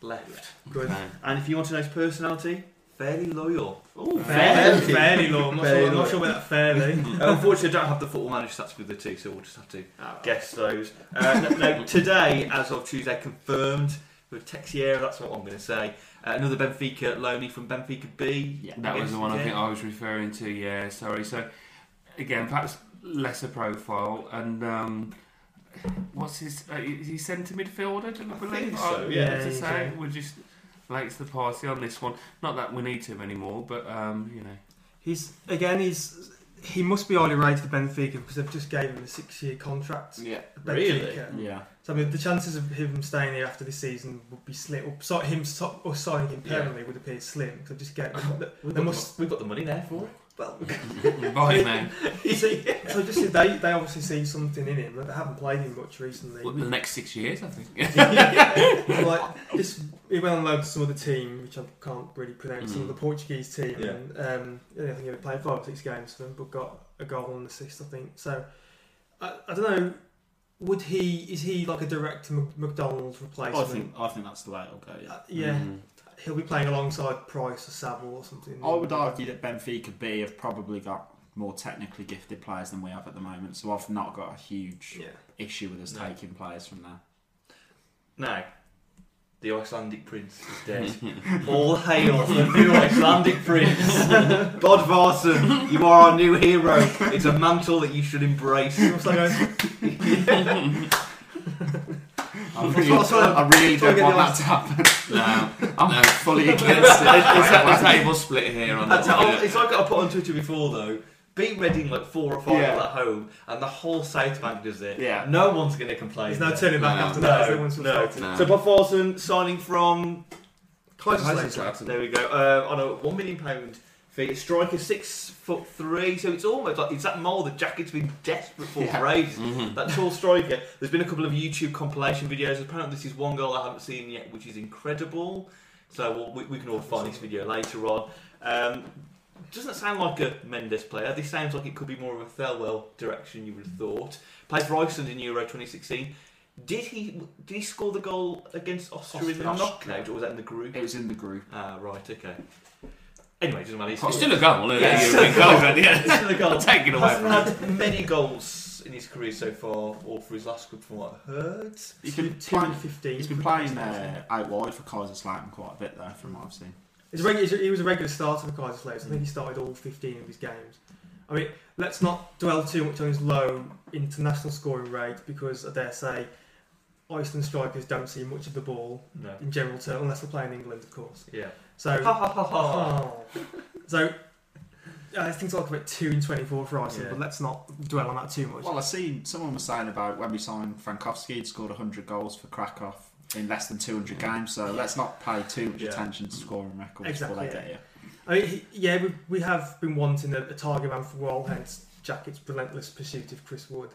left. Good. Okay. And if you want to know his personality, fairly loyal. Ooh, Fairly, Fairly. fairly low. I'm not, Fairly sure, I'm not sure about that fairly. Uh, unfortunately, I don't have the football manager stats with the two, so we'll just have to guess those. Uh, no, no, today, as of Tuesday, confirmed with Teixeira, that's what I'm going to say. Uh, another Benfica loanee from Benfica B. Yeah. That was the one I think I was referring to. Yeah, sorry. So again, perhaps lesser profile and. Um, What's his? Uh, is he centre midfielder? Do I believe? think so, Oh, yeah. to he's, say uh, we're just late to the party on this one. Not that we need to anymore, but um, you know. He's again. He's he must be highly rated at Benfica because they've just gave him a six-year contract. Yeah. at Really? Yeah. So I mean, the chances of him staying here after this season would be slim. Or so, him so, or signing him Yeah. permanently would appear slim. So just get. We've got, must- the, we've got the money there for it. well, Bye, man. so, so just they they obviously see something in him, but they haven't played him much recently. Well, the next six years, I think. like this, he went on loan to some other team, which I can't really pronounce. Some of the Mm. Portuguese team, Yeah. and um, I think he only played five or six games for them, but got a goal and an assist, I think. So I, I don't know. Would he? Is he like a direct Mc- McDonald's I replacement? think I think that's the way it'll go. Yeah. Uh, yeah, Mm. he'll be playing alongside Price or Saville or something. I would argue that Benfica B have probably got more technically gifted players than we have at the moment. So I've not got a huge Yeah. issue with us No. taking players from there. Now, the Icelandic prince is dead. All hail the new Icelandic prince. Bodvarsson, you are our new hero. It's a mantle that you should embrace. What's that going? I really, That's what I'm- I really trying don't get want that to happen. No, I'm no. fully against it. it. Is that the table split here on That's that? how, it's like I put on Twitter before though. Beat Reading like four or five Yeah. at home, and the whole South Bank does it. Yeah. No one's going to complain. There's no turning back No. after that. No, Everyone's no. started. No. So Bodvarsson signing from Kaiserslautern. There we go. Uh, on a one million pound fee. A striker six foot three, so it's almost like it's that mould that Jackett's been desperate for Yeah. for ages. Mhm. That tall striker. There's been a couple of YouTube compilation videos. Apparently, this is one goal I haven't seen yet, which is incredible. So we'll, we, we can all find this video later on. Um, doesn't sound like a Mendes player. This sounds like it could be more of a Thelwell direction. You would have thought. Played for Iceland in Euro 2016. Did he did he score the goal against Austria in the Austria. knockout, or was that in the group? It was in the group. Ah, right, okay. Anyway, it doesn't matter. He's It's still, still a goal, isn't it? Yeah. European goal, but yeah. it's still a goal. Take it away Hasn't from him. had many goals in his career so far, or for his last club, from what I heard. He's been playing, fifteen. he's been playing uh, out wide for Kaiserslautern quite a bit there, from what I've seen. He's a regu- he's a- he was a regular starter for Kaiserslautern. I think he started all 15 of his games. I mean, let's not dwell too much on his low international scoring rate because I dare say Iceland strikers don't see much of the ball No. in general terms, unless they're playing England, of course. Yeah. So, oh. so uh, I think it's like about two and 24 for Iceland, Yeah. but let's not dwell on that too much. Well, I seen someone was saying about when we signed Frankowski, he'd scored 100 goals for Krakow in less than 200 games. So let's not pay too much Yeah. attention to scoring records Exactly, before they yeah. get here. I mean, he, yeah, we, we have been wanting a, a target man for a while, hence Jackett's relentless pursuit of Chris Wood.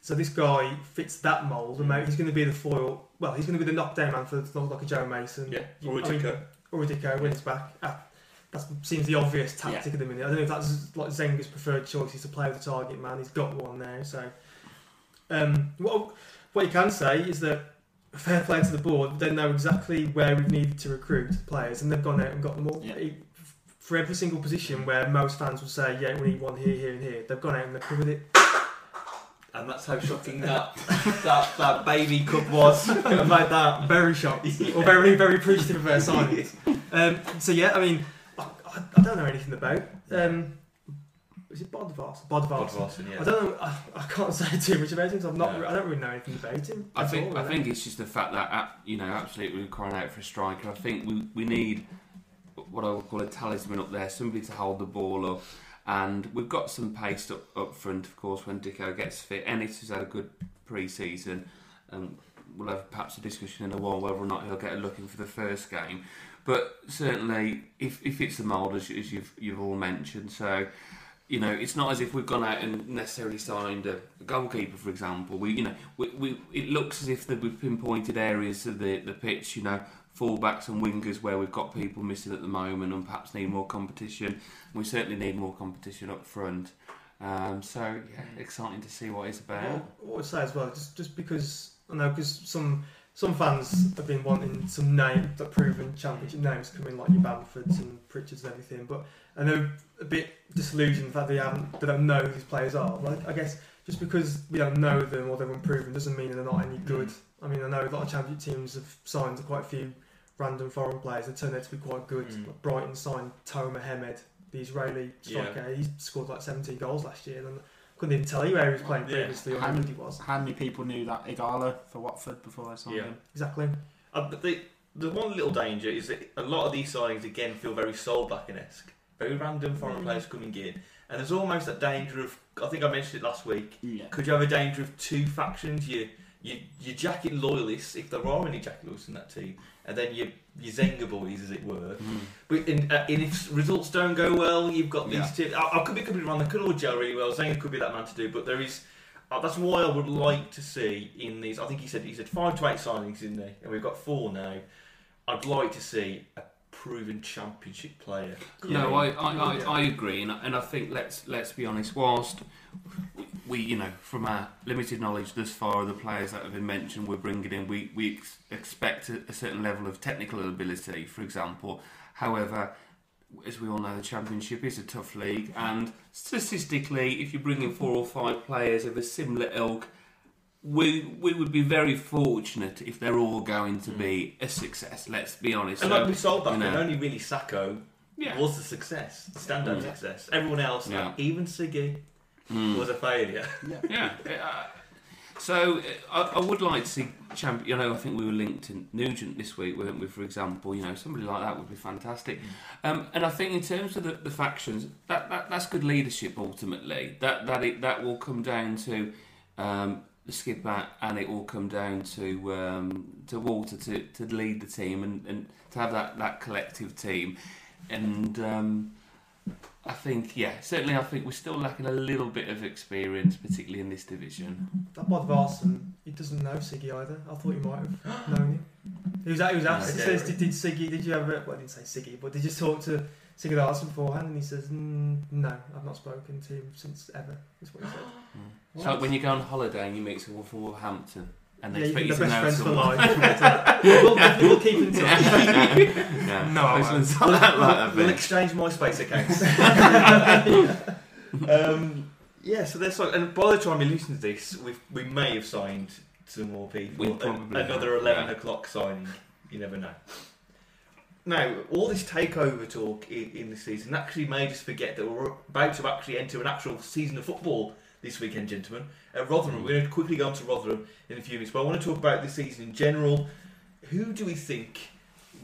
So this guy fits that mould, maybe he's going to be the foil. Well, he's going to be the knockdown man for like a Joe Mason. Yeah. Or a I mean, or a Dicko when he's back. Ah, that seems the obvious tactic at the minute. I don't know if that's like Zenga's preferred choice is to play with the target man. He's got one now, so. Um, what what you can say is that fair play to the board. They know exactly where we've needed to recruit players, and they've gone out and got them all. Yeah. It- For every single position where most fans will say, "Yeah, we need one here, here, and here," they've gone out and they've covered it. And that's how shocking that that, that baby cup was. Made that very shocked, or very, very appreciative of their signings. Um, so yeah, I mean, I, I, I don't know anything about. Um, is it Bodvars? Bodvars. Bodvarsson, yeah. I don't know. I, I can't say too much about him. 'cause I'm not. No. I don't really know anything about him. I think all, I think it's just the fact that uh, you know absolutely we're crying out for a striker. I think we we need what I would call a talisman up there, somebody to hold the ball up. And we've got some pace up, up front, of course, when Dicko gets fit. Ennis has had a good pre-season, and we'll have perhaps a discussion in a while whether or not he'll get a look in for the first game. But certainly, if, if it's the mould, as, as you've you've all mentioned, so you know, it's not as if we've gone out and necessarily signed a, a goalkeeper, for example. We, you know, we, we it looks as if that we've pinpointed areas of the, the pitch, you know, fullbacks and wingers where we've got people missing at the moment and perhaps need more competition. We certainly need more competition up front. Um, so yeah, exciting to see what it's about. Well, what I would say as well, just just because I know because some some fans have been wanting some name that proven championship names coming like your Bamfords and Pritchards and everything, but I know a bit disillusioned that they haven't they don't know who these players are. Like I guess just because we don't know them or they're unproven doesn't mean they're not any good. I mean I know a lot of championship teams have signed quite a few random foreign players that turned out to be quite good. Mm. Like Brighton signed Tomer Hemed, the Israeli striker. He scored like 17 goals last year and couldn't even tell you where he was playing Yeah. previously or how good he was. How many people knew that Ighalo for Watford before they signed Yeah. him? Exactly. Uh, but the the one little danger is that a lot of these signings again feel very Solbakken esque, very random foreign Mm. players coming in, and there's almost that danger of. I think I mentioned it last week. Yeah. Could you have a danger of two factions? You you your Jackett loyalists, if there are any Jackett loyalists in that team, and then your your Zenga boys, as it were. Mm. But in, uh, and if results don't go well, you've got these Yeah. two. I, I could be completely wrong. They could all gel really well. Zenga could be that man to do, but there is. Uh, that's why I would like to see in these. I think he said he said five to eight signings in there, and we've got four now. I'd like to see a proven championship player. No, I, I, I, Yeah. I agree, and, I- and I think let's let's be honest. Whilst we, you know, from our limited knowledge thus far of the players that have been mentioned, we're bringing in, we we ex- expect a, a certain level of technical ability, for example. However, as we all know, the Championship is a tough league, and statistically, if you bring in four or five players of a similar ilk, we we would be very fortunate if they're all going to be a success. Let's be honest. And So, like we sold that, you know. only really Sako yeah. was the success, the standout Mm. success. Everyone else, Yeah. even Siggy, Mm. was a failure. Yeah. uh, so uh, I, I would like to see champion. You know, I think we were linked to Nugent this week, weren't we? For example, you know, somebody like that would be fantastic. Um, and I think in terms of the, the factions, that, that that's good leadership ultimately. That that it, that will come down to. Um, the skipper and it all come down to um, to Walter to, to lead the team and, and to have that, that collective team and um, I think yeah certainly I think we're still lacking a little bit of experience particularly in this division That Bod Varson, he doesn't know Siggy either. I thought he might have known him. He was, he was asked, he says, did, did Siggy, did you ever, well, I didn't say Siggy, but did you talk to Siggy Larson beforehand? And he says, mm, no, I've not spoken to him since ever, is what he said. it's like when you go on holiday and you meet someone from Wolverhampton and they expect you to know someone life. we'll, definitely- we'll keep in touch. yeah. No, I one's like that, like that we'll bit. exchange MySpace accounts. um, yeah, so there's like, and by the time you listen to this, we we may have signed some more people. We probably another have, eleven yeah. o'clock signing. You never know. Now, all this takeover talk in, in the season actually made us forget that we're about to actually enter an actual season of football this weekend, gentlemen. At Rotherham, we're going to quickly go on to Rotherham in a few minutes, but I want to talk about this season in general. Who do we think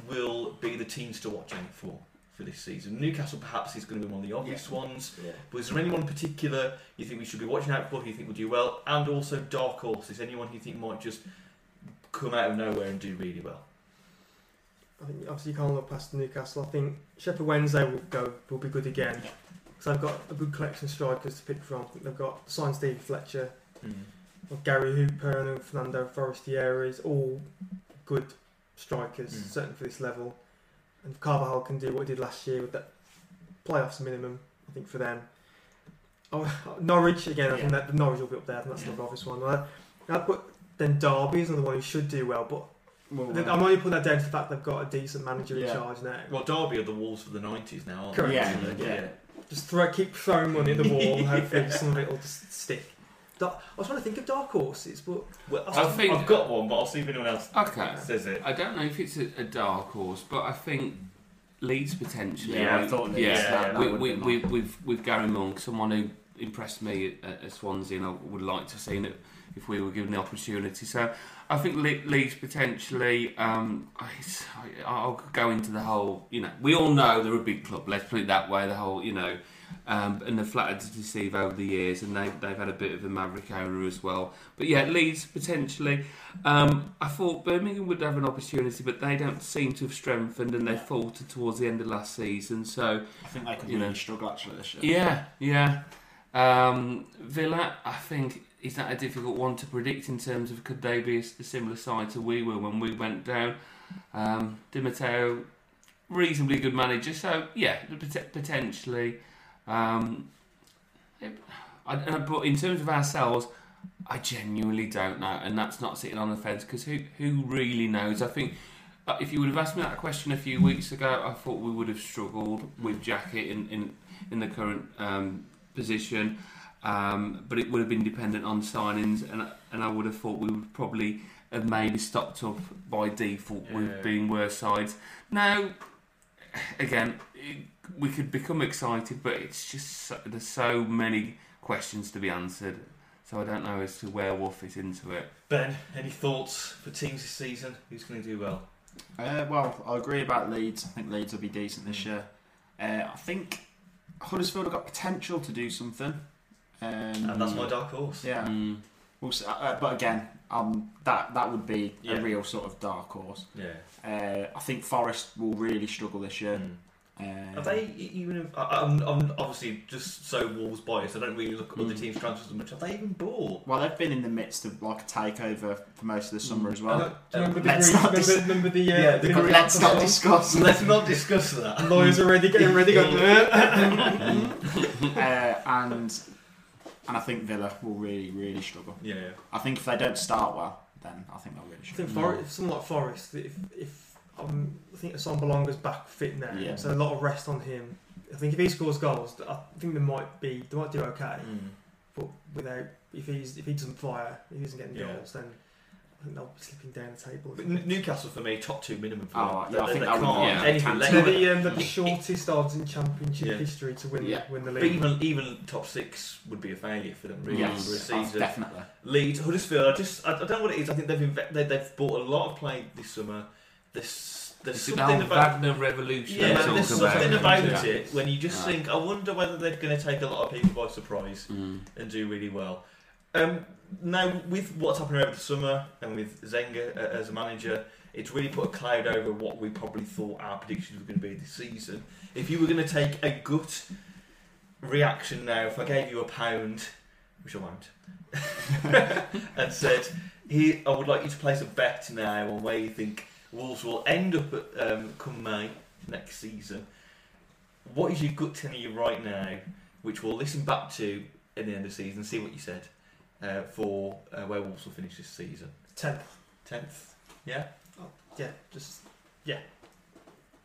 will be the teams to watch out for for this season? Newcastle perhaps is going to be one of the obvious ones. But is there anyone in particular you think we should be watching out for who you think will do well? And also dark horses, anyone who you think might just come out of nowhere and do really well? I think obviously you can't look past Newcastle. I think Sheffield Wednesday will go will be good again. Yeah. So they've got a good collection of strikers to pick from. I think they've got signed Steve Fletcher, Mm. Gary Hooper and Fernando Forestieri, all good strikers, Mm. certainly for this level. And Carvalhal can do what he did last year with that playoffs minimum, I think, for them. Oh, Norwich, again, I think that Norwich will be up there, and that's Yeah. the obvious one. I, I put, then Derby is another one who should do well, but Well, uh, I'm only putting that down to the fact they've got a decent manager in Yeah. charge now. Well, Derby are the Wolves for the 90s now, aren't Correct. they? Yeah, yeah. Just throw, keep throwing money at the wall, and hopefully some of it will just stick. Da- I was trying to think of dark horses, but Well, I I've, think- I've got one, but I'll see if anyone else okay says it. I don't know if it's a, a dark horse but I think Leeds potentially Yeah, I thought Leeds, yeah, yeah, that we, would we, be we, with, with Gary Monk someone who impressed me at, at Swansea and I would like to see it if we were given the opportunity so I think Le- Leeds potentially um, I, I'll go into the whole you know we all know they're a big club let's put it that way the whole you know um, and they're flattered to deceive over the years and they've they've had a bit of a maverick owner as well but yeah Leeds potentially um, I thought Birmingham would have an opportunity, but they don't seem to have strengthened and they faltered towards the end of last season. So, I think they could you really know. struggle actually this year. yeah, yeah. Um, Villa, I think, is that a difficult one to predict in terms of could they be a, a similar side to we were when we went down? Um, Di Matteo, reasonably good manager, so yeah, potentially. Um, it- I, but in terms of ourselves, I genuinely don't know, and that's not sitting on the fence because who who really knows? I think uh, if you would have asked me that question a few weeks ago, I thought we would have struggled with Jackett in in, in the current um, position, um, but it would have been dependent on signings, and and I would have thought we would probably have maybe stopped up by default Yeah. with being worse sides. Now, again, it, we could become excited, but it's just so, there's so many questions to be answered. So I don't know as to where we'll fit into it. Ben, any thoughts for teams this season? Who's going to do well? Uh, well, I agree about Leeds. I think Leeds will be decent this year. Uh, I think Huddersfield have got potential to do something. Um, And that's my dark horse. Yeah, Mm. we'll see, uh, but again, um, that that would be Yeah. a real sort of dark horse. Yeah. Uh, I think Forest will really struggle this year. Mm. Uh, Are they even? I- I'm, I'm obviously just so Wolves biased. I don't really look at other Mm. teams' transfers as much. Have they even bought? Well, they've been in the midst of like a takeover for most of the summer Mm. as well. do remember the let's not dis- remember, remember the, uh, Yeah, the the Greens. Let's not discuss. Let's not discuss that. Lawyers are ready, getting ready. Going, uh, and and I think Villa will really, really struggle. Yeah. I think if they don't start well, then I think they'll really I struggle. think Forest, if someone like Forest, if if um, I think Assombalonga's back fit now, Yeah. so a lot of rest on him. I think if he scores goals, I think they might be they might do okay. Mm. But without if he's if he doesn't fire, if he isn't getting Yeah. goals, then I think they'll be slipping down the table. But N- Newcastle for me, top two minimum. For Oh, them. yeah, I think they that can't. Would, yeah, anything less. They're the, um, they're the shortest odds in championship Yeah. history to win Yeah. win the But league. even even top six would be a failure for them, really, Yes, for a oh, season. definitely. Leeds, Huddersfield. I just I, I don't know what it is. I think they've inve- they, they've bought a lot of play this summer. There's there's It's the something whole about Wagner revolution. yeah, they man, talk there's about. something about Yeah. it when you just Yeah. think I wonder whether they're going to take a lot of people by surprise Mm. and do really well. Um, now with what's happened over the summer and with Zenga uh, as a manager, it's really put a cloud over what we probably thought our predictions were going to be this season. If you were going to take a gut reaction now, if I gave you a pound, which I won't, and said, "Here, I would like you to place a bet now on where you think Wolves will end up at um, come May next season." What is your gut telling you right now, which we'll listen back to in the end of the season, see what you said uh, for uh, where Wolves will finish this season? Tenth, Tenth, yeah, yeah, just yeah.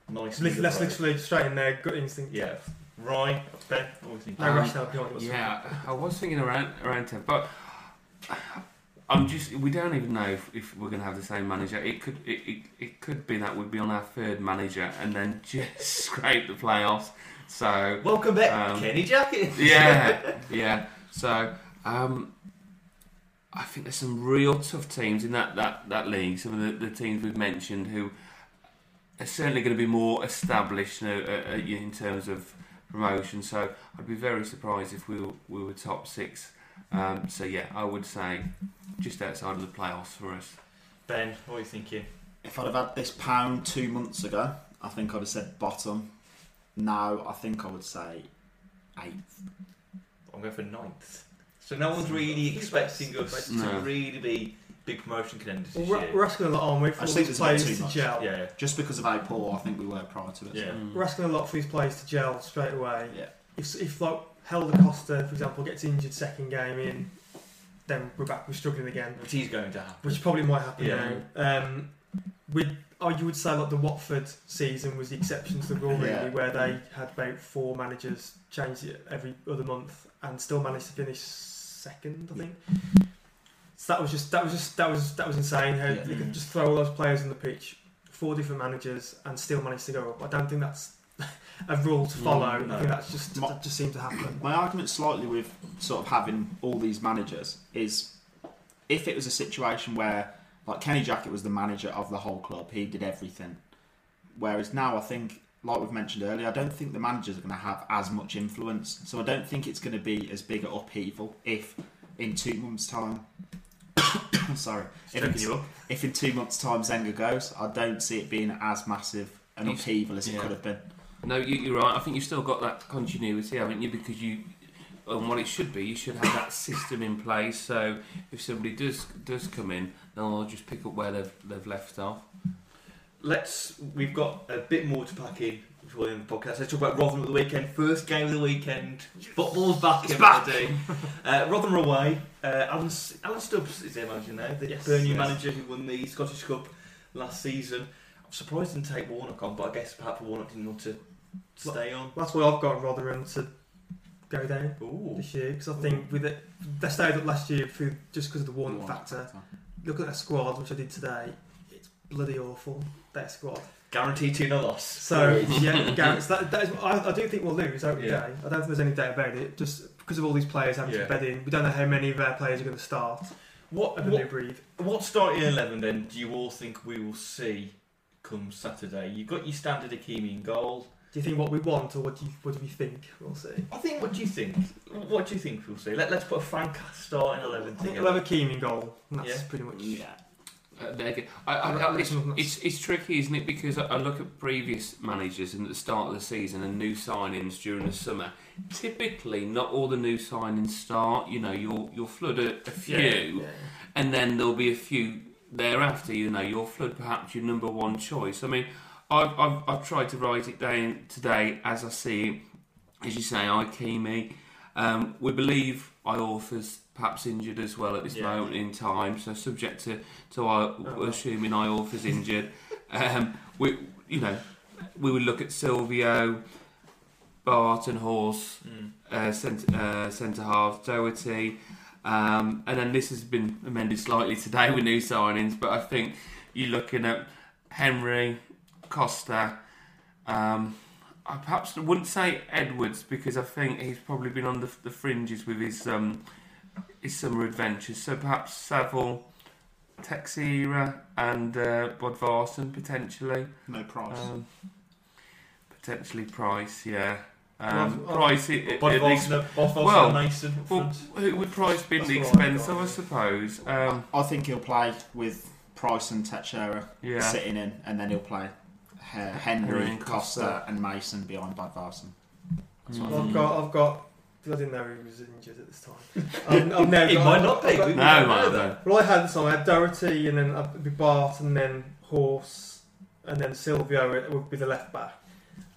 nice. li- and let's literally straight in there, gut instinct. yeah. Ryan, Ben, what do you think? No Um, rationale behind it. Yeah, I was thinking around around ten, but I'm just we don't even know if, if we're going to have the same manager. It could it, it, it could be that we'd be on our third manager and then just scrape the playoffs. So Welcome back, Um, Kenny Jackett. yeah, yeah. So um, I think there's some real tough teams in that, that, that league. Some of the, the teams we've mentioned who are certainly going to be more established uh, uh, uh, in terms of promotion. So I'd be very surprised if we were, we were top six. Um, so yeah, I would say just outside of the playoffs for us. Ben, what are you thinking? If I'd have had this pound two months ago, I think I'd have said bottom. Now I think I would say eighth. I'm going for ninth. So no one's really expecting us to No. really be big promotion contenders Well, this we're, year. we're asking a lot, aren't we, for I all think these there's a bit players too to much. gel. Yeah, Just because of how poor I think we were prior to it. yeah. Mm. We're asking a lot for these players to gel straight away. Yeah. If, if like Helder Costa, for example, gets injured second game in, then we're back. We're struggling again, Which is going to happen. which probably might happen Yeah. now. Um, with oh, you would say like the Watford season was the exception to the rule, really, Yeah. where they had about four managers change it every other month and still managed to finish second. I think. So that was just that was just that was that was insane. How Yeah. you could just throw all those players on the pitch, four different managers, and still manage to go up. I don't think that's a rule to follow. Mm, no. I think that's just My- that just seemed to happen. My argument slightly with sort of having all these managers is if it was a situation where like Kenny Jackett was the manager of the whole club, he did everything. Whereas now I think, like we've mentioned earlier, I don't think the managers are going to have as much influence. So I don't think it's going to be as big an upheaval if in two months' time. sorry, if in, you up. if in two months' time Zenga goes, I don't see it being as massive an upheaval as it could have been. No, you, you're right. I think you've still got that continuity, haven't you? Because you, and what it should be, you should have that system in place. So if somebody does does come in, then they'll just pick up where they've they've left off. Let's. We've got a bit more to pack in before the end of the podcast. Let's talk about Rotherham at the weekend. First game of the weekend. Football's back. It's everybody. Uh, Rotherham away. Uh, Alan, Alan Stubbs is their manager now. The Yes. Burnley Yes. manager who won the Scottish Cup last season. I'm surprised he didn't take Warnock on, but I guess perhaps Warnock didn't want to stay on. That's why I've got Rotherham to go down Ooh. this year because I think with it, they stayed up last year through just because of the Warnock factor. Look at their squad, which I did today. It's bloody awful. Their squad. Guaranteed to no loss. So yeah, Gareth, that, that is, I, I do think we'll lose opening Yeah. day. I don't think there's any doubt about it. Just because of all these players having Yeah. to bed in, we don't know how many of our players are going to start What, and what, they breathe. what starting 11 then do you all think we will see come Saturday? You've got your standard Ikeme in goal. Do you think what we want or what do you what do we think we'll see? I think. What do you think? What do you think we'll see? Let, let's put a frank starting eleven I think together. we'll have a Keane in goal. And that's Yeah. pretty much. Yeah. I, I, I, it's, it's, it's tricky, isn't it? Because I, I look at previous managers and at the start of the season and new signings during the summer. Typically, not all the new signings start. You know, you'll you'll flood a, a few, Yeah. and then there'll be a few thereafter. You know, you'll flood perhaps your number one choice. I mean, I've, I've, I've tried to write it down today as I see it. As you say, Ikeme. Um, we believe Iorfa's perhaps injured as well at this Yeah. moment in time, so subject to, to I, well. assuming Iorfa's injured. Um, we, you know, we would look at Silvio, Barton, Hause, Mm. uh, centre, uh, centre half, Doherty, um, and then this has been amended slightly today with new signings. But I think you're looking at Henry, Costa. Um, I perhaps wouldn't say Edwards because I think he's probably been on the, the fringes with his um, his summer adventures. So perhaps Saville, Teixeira, and uh, Bodvarsson potentially. No price. Um, potentially Price, yeah. Well, Um, I've- I've- Price, it, it, Both at least- Vosner, well, and Mason up well, who would Price be at the That's I've expense of. I suppose? Um, I think he'll play with Price and Teixeira yeah. sitting in, and then he'll play Henry, Henry Costa, Costa. and Mason behind Bodvarsson. That's what I I've Mm. got, I've got. 'Cause I didn't know he was injured at this time. I've, I've now It got, might not be. I've got- We No, don't might know not. Well, I had this on. I had Doherty, and then I'd be Bart, and then Hause, and then Silvio it would be the left back.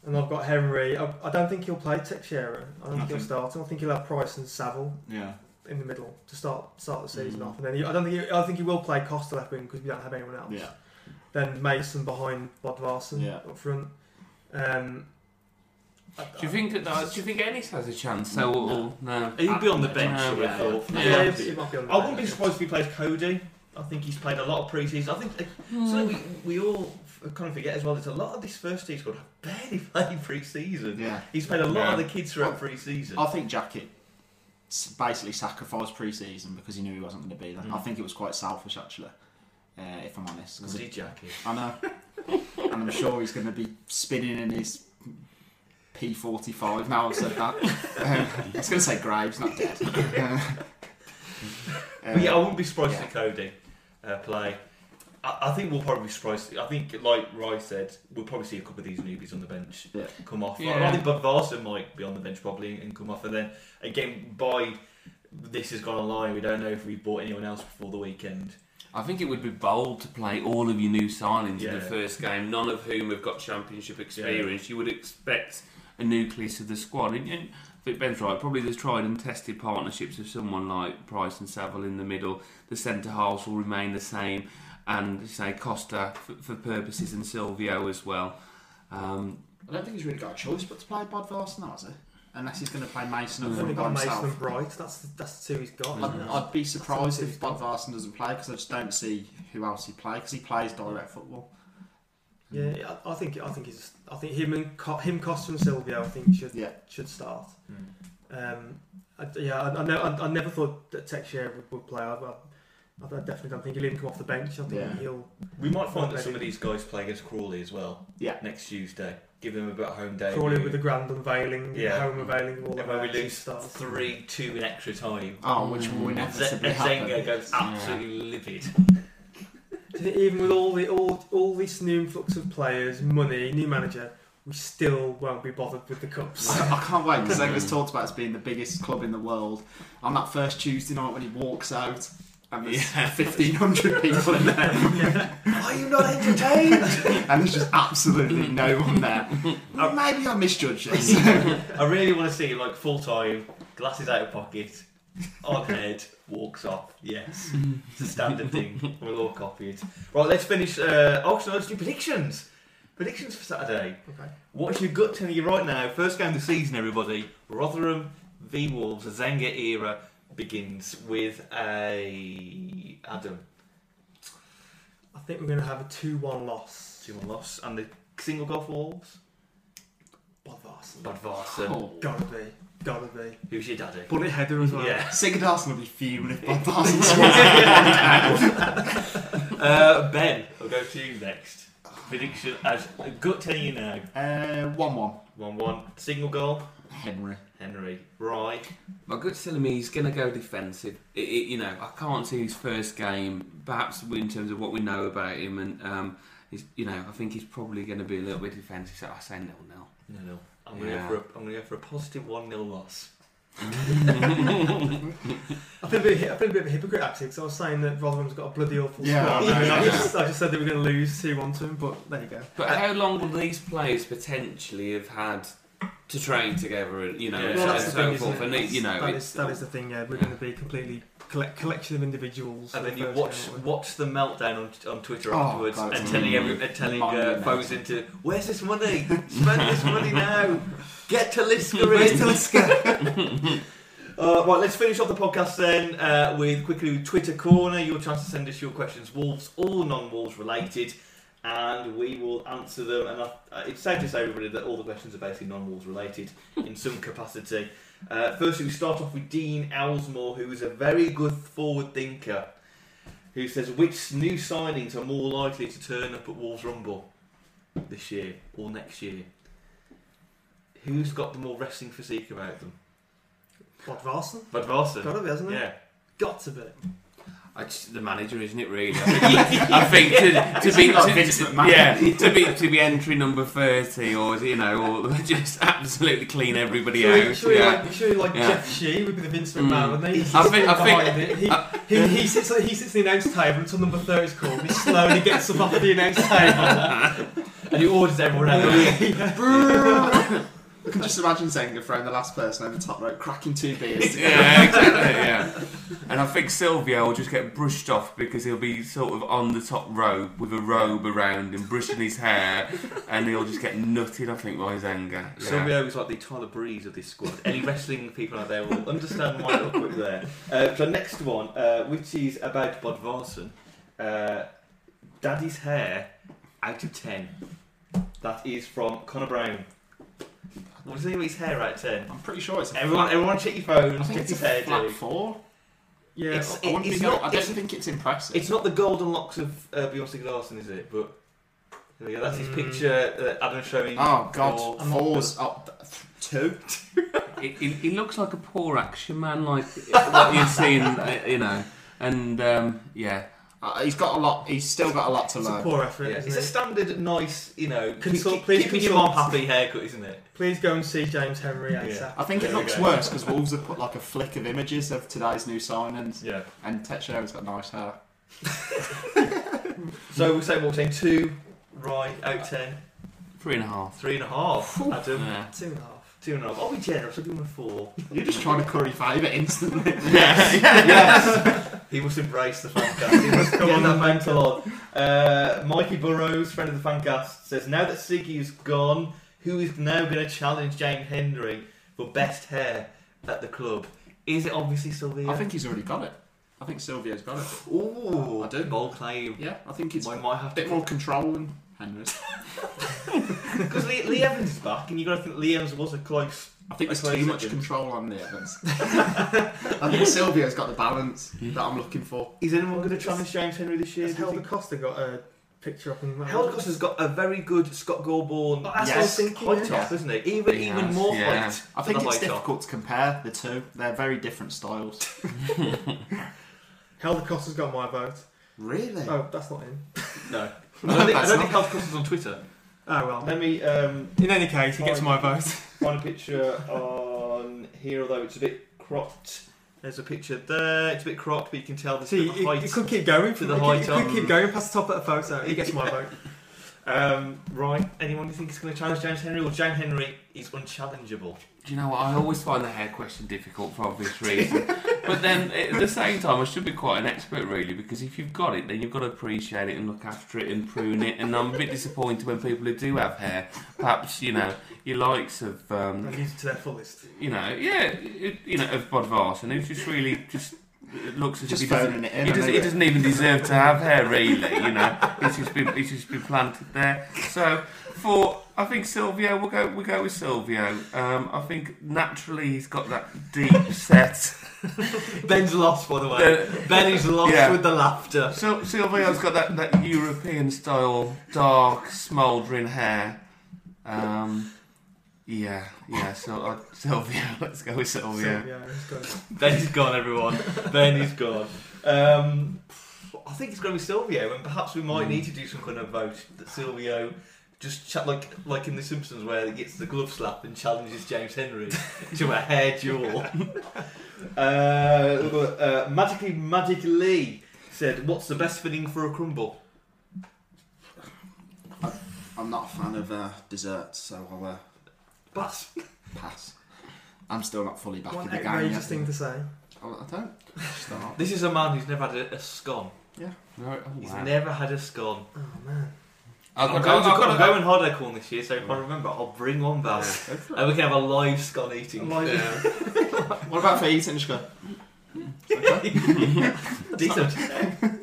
And I've got Henry. I, I don't think he'll play Teixeira. I don't think he'll Nothing. start. I think he'll have Price and Saville Yeah. in the middle to start start the season Mm. off. And then he, I don't think he, I think he will play Costa left wing because we don't have anyone else. Yeah. Then Mason behind Bodvarsson Yeah. up front. Um, I- Do you think that? Uh, do you think Ennis has a chance? So, or, no. He'd be on the bench, No, I would have yeah. thought. Yeah, Yeah. he- he might be on the I wouldn't be surprised if he plays Cody. I think he's played a lot of pre-season. I think uh, something we, we all kind of forget as well. There's a lot of this first team squad have barely played pre-season. Yeah. He's played a lot Yeah. of the kids throughout pre-season. I think Jackett basically sacrificed pre-season because he knew he wasn't going to be there. Mm. I think it was quite selfish, actually, uh, if I'm honest. 'cause Was it- he Jackett? I know, and I'm sure he's going to be spinning in his P45 now. I've said that. Um, I was going to say Graves, not dead. But yeah, I wouldn't be surprised yeah. to Cody uh, play. I, I think we'll probably be surprised. I think, like Rice said, we'll probably see a couple of these newbies on the bench Yeah. come off. Yeah. I think Bodvarsson might be on the bench probably and come off. And then again, by this has gone online, we don't know if we've bought anyone else before the weekend. I think it would be bold to play all of your new signings in the first game, none of whom have got championship experience. You would expect a nucleus of the squad. And, and I think Ben's right. Probably there's tried and tested partnerships of someone like Price and Saville in the middle. The centre halves will remain the same, and say Costa for, for purposes and Silvio as well. Um, I don't think he's really got a choice but to play Bodvarsson now, has he? Unless he's going to play Mason up He's front only by got Mason himself. and Bright. That's the, that's the two he's got. I'd. I'd be surprised if Bodvarsson doesn't play because I just don't see who else he play because he plays direct football. Yeah, I, I think I think he's I think him and Co- him Costa and Silvio I think should Yeah, should start. Um, I, yeah, I, I, know, I, I never thought that Teixeira would, would play. I, I, I definitely don't think he'll even come off the bench. I think Yeah. he'll. We might find that Maybe. some of these guys play against Crawley as well yeah. next Tuesday. Give them a bit of home day. Crawley with the grand unveiling, Yeah. home unveiling of all And of when we lose stars. three two in extra time. Oh, which Mm. will And inevitably Zenga happen. goes absolutely livid. Do even with all the all, all this new influx of players, money, new manager, we still won't be bothered with the cups. I I can't wait because Zenga's mm. talked about us being the biggest club in the world. On that first Tuesday night when he walks out and there's Yeah. 1,500 people in there Are you not entertained? and there's just absolutely no one there. Well, maybe I misjudged this. I really want to see like full time, glasses out of pocket, on head, walks off. Yes, it's a standard thing. We'll all copy it. Right, let's finish. Uh, oh, so let's do predictions. Predictions for Saturday. Okay. What's your gut telling you right now? First game of the season, everybody. Rotherham v Wolves. The Zenga era begins with a Adam I think we're going to have a two-one loss. two one loss and the single goal for Wolves. Bodvarsson. Bad Varson. Oh. Gotta be, gotta be. Who's your daddy? Bullet header as well. Yeah. Sigurdarsson will be fuming if Bodvarsson scores. Uh, ben, I'll go to you next. Prediction as a gut telling you now. Uh, 1 1. 1 1. Single goal. Henry. Henry. Right. My gut's telling me he's going to go defensive. It, it, you know, I can't see his first game, perhaps in terms of what we know about him, and um, he's, you know, I think he's probably going to be a little bit defensive. So I say nil nil. No, no. I'm going Yeah. to go for a, I'm going to go for a positive 1 0 loss. I feel a bit, I feel a bit of a hypocrite actually because I was saying that Rotherham's got a bloody awful Yeah, squad. I know. and I, just, I just said that we're going to lose two one to them, but there you go. But how long will these players potentially have had to train together and you know Yeah. Well, that's and the thing, so isn't forth. And it, you know, that it's, is, that is the thing. Yeah, we're going to be completely collect, collection of individuals. And for then the you watch game, watch the meltdown on, on Twitter Oh, afterwards God, and telling every, and telling uh, monumental. foes into where's this money? Spend this money now. Get to Lisker Where's in. Talisker? Uh, right, let's finish off the podcast then uh, with quickly Twitter corner. Your chance to send us your questions, Wolves or non-Wolves related, and we will answer them. And I, uh, it's safe to say, everybody, that all the questions are basically non-Wolves related in some capacity. Uh, firstly, we start off with Dean Owlsmore, who is a very good forward thinker, who says which new signings are more likely to turn up at Wolves Rumble this year or next year. Who's got the more wrestling physique about them? Bodvarsson? But Varson. Got to be, hasn't it? Yeah. Got to be. It's the manager, isn't it? Really, I think to, to be to, Vince to- McMahon. yeah to be to be entry number thirty, or you know, or just absolutely clean everybody Surely, out. surely yeah. like, surely like Yeah. Jeff Shi would be the Vince Mm. McMahon, wouldn't he? He's I think- I behind think- it. He, he, he sits he sits at the announce table until number thirty is called. He slowly gets up off the announce table. And he orders everyone out the ring. I can just imagine Zenga throwing the last person over the top rope, cracking two beers. together. Yeah, exactly. Yeah, and I think Silvio will just get brushed off because he'll be sort of on the top rope with a robe around him, brushing his hair, and he'll just get nutted. I think by his anger. Yeah. Silvio is like the Tyler Breeze of this squad. Any wrestling people out there will understand my little quip there. Uh, so next one, uh, which is about Bodvarsson. Uh, Daddy's hair out of ten. That is from Connor Brown. What does he think his hair out of? I'm pretty sure it's a Everyone, flat, everyone check your phones. I think check it's his a hair, flat dude. four. Yeah, It's- I, wouldn't it's be going- not- I don't it's- think it's impressive. It's not the golden locks of uh, Beyonce Larson, is it? But there we go. That's his Mm. picture that Adam's showing. oh for- god, I'm not fours up two. He, he, he looks like a poor action man, like what you've seen, uh, you know. And um, yeah, Uh, he's got a lot. He's still got a lot to it's a learn. poor effort, Yeah, isn't it's a standard, nice, you know, Consult- keep, please keeping your consult. mom happy haircut, isn't it? Please go and see James Henry Yeah. I think it There we looks go. worse because Wolves have put like a flick of images of today's new signings, Yeah. and Teixeira's got nice hair. So we say what we're saying two, right, out of ten, three and a half. three and a half. Adam, Yeah. Two and a half. Two and a half. I'll be generous. I'll give him a four. You're just trying to curry favour instantly. yes. Yes. he must embrace the fancast. He must come Get on that that mental on. Uh, Mikey Burrows, friend of the fancast, says now that Siggy is gone, who is now going to challenge James Henry for best hair at the club? Is it obviously Silvio? I think he's already got it. I think Silvio's got it. Ooh, I do. bold claim. Yeah, I think it's I a might have a bit more control than Henry's. because Lee, Lee Evans is back, and you've got to think Lee Evans was a close. I think there's too much he's control on the Evans. I think Silvio's got the balance that I'm looking for. Is anyone going to challenge James Henry this year? Has do you Helder think? Costa got a picture up in Helder Costa's got a very good Scott Golbourne Oh, that's what I was thinking, high yeah. top, isn't he? Even He even has, more yeah. height. I think than it's high top. difficult to compare the two. They're very different styles. Helder Costa's got my vote. Really? Oh, that's not him. No, I don't think, I That's don't think Helder Costa's on Twitter. Oh well. Let me um, In any case, he gets my vote. find a picture on here, although it's a bit cropped. There's a picture there. It's a bit cropped, but you can tell the See, sort of height. it could keep going to for the the high It top. could keep going past the top of the photo. He gets my vote. Um, right. Anyone you think is going to challenge James Henry? Or James Henry is unchallengeable. Do you know what? I always find the hair question difficult for obvious reasons. but then at the same time, I should be quite an expert, really, because if you've got it, then you've got to appreciate it and look after it and prune it. And I'm a bit disappointed when people who do have hair, perhaps, you know, your likes of, um, And use it to their fullest. you know, yeah, it, you know, of Bodvarsson, and who's just really just. It looks as Just if he doesn't, it in, he, doesn't, he doesn't even deserve to have hair, really. You know, he's just been he's just been planted there. So for I think Silvio, we'll go we'll go with Silvio. Um, I think naturally he's got that deep set. Ben's lost, by the way. The- ben is lost Yeah. with the laughter. Sil- Silvio's got that, that European style dark smouldering hair. Um, yeah, yeah. So uh, Silvio, let's go with Silvio. So, yeah, he's got Ben is gone, everyone. ben is gone. Um, I think it's going to be Silvio, and perhaps we might need to do some kind of vote that Silvio just cha- like like in The Simpsons, where he gets the glove slap and challenges James Henry to a hair duel. uh, uh, Magically, Magic Lee said, "What's the best filling for a crumble?" I'm not a fan of uh, desserts, so I'll. But Pass. I'm still not fully back One in the game outrageous yet. thing to say. Oh, I don't. Start. This is a man who's never had a, a scone. Yeah. No, oh, He's wow. never had a scone. Oh man. I've I'm got- going, to, I've got- I'm going holiday corn this year, so if I remember, I'll bring one back. And we can have a live scone eating. Live- What about for eating? Just go. Decent.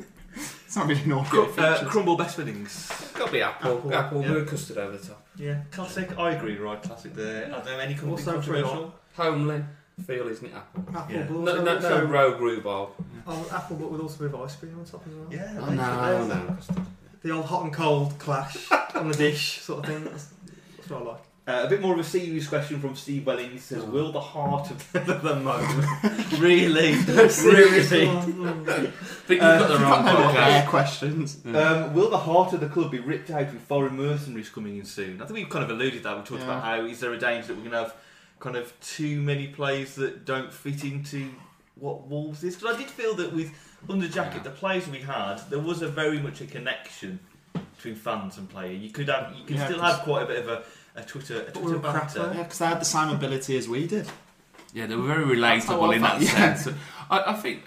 It's not really naughty. Cru- uh, features. crumble best fillings. Got to be apple. Apple, Apple, yeah. with custard over the top. Yeah, classic. I agree, right? Classic there. Are there any company Also controversial? Homely feel, isn't it? Apple. Apple, Yeah. but No, also, no, no also- rogue rhubarb. oh, apple, but with also with ice cream on top as well. Yeah. No, basically. no. The old hot and cold clash on the dish sort of thing. That's, that's what I like. Uh, a bit more of a serious question from Steve Welling. He says, Oh. "Will the heart of the, the moment really, Seriously. really, I think you've got the Uh, wrong no more podcast. questions. um, will the heart of the club be ripped out with foreign mercenaries coming in soon?" I think we've kind of alluded to that. We talked Yeah. about how is there a danger that we're going to have kind of too many players that don't fit into what Wolves is? Because I did feel that with under Jackett, the players we had, there was a very much a connection between fans and player. You could have, you could Yeah, still 'cause- have quite a bit of a, a Twitter, a Twitter were banter. though. Yeah, because they had the same ability as we did. Yeah, they were very relatable in that yeah. sense. I, I think,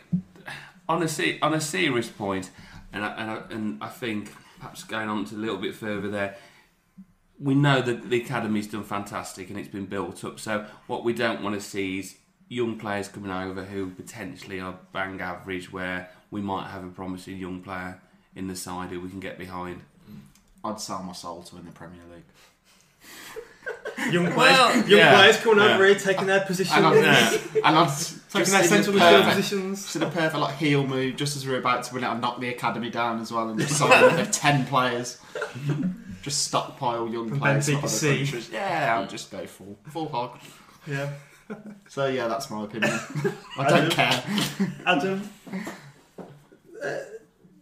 on a se- on a serious point, and I, and, I, and I think perhaps going on to a little bit further there, we know that the academy's done fantastic and it's been built up. So what we don't want to see is young players coming over who potentially are bang average, where we might have a promising young player in the side who we can get behind. I'd sell my soul to win the Premier League. Young players, Well, young yeah, players coming yeah. over here, taking their positions, And I'd, Yeah. and I'd taking their central the midfield perfect, positions. just in a perfect like heel move, just as we were about to win it, I'd knock the academy down as well and just sign another ten players. Just stockpile young From players from Benfica other C. countries. Yeah, I'll just go full full hog. Yeah. So yeah, that's my opinion. I don't care. Adam, uh,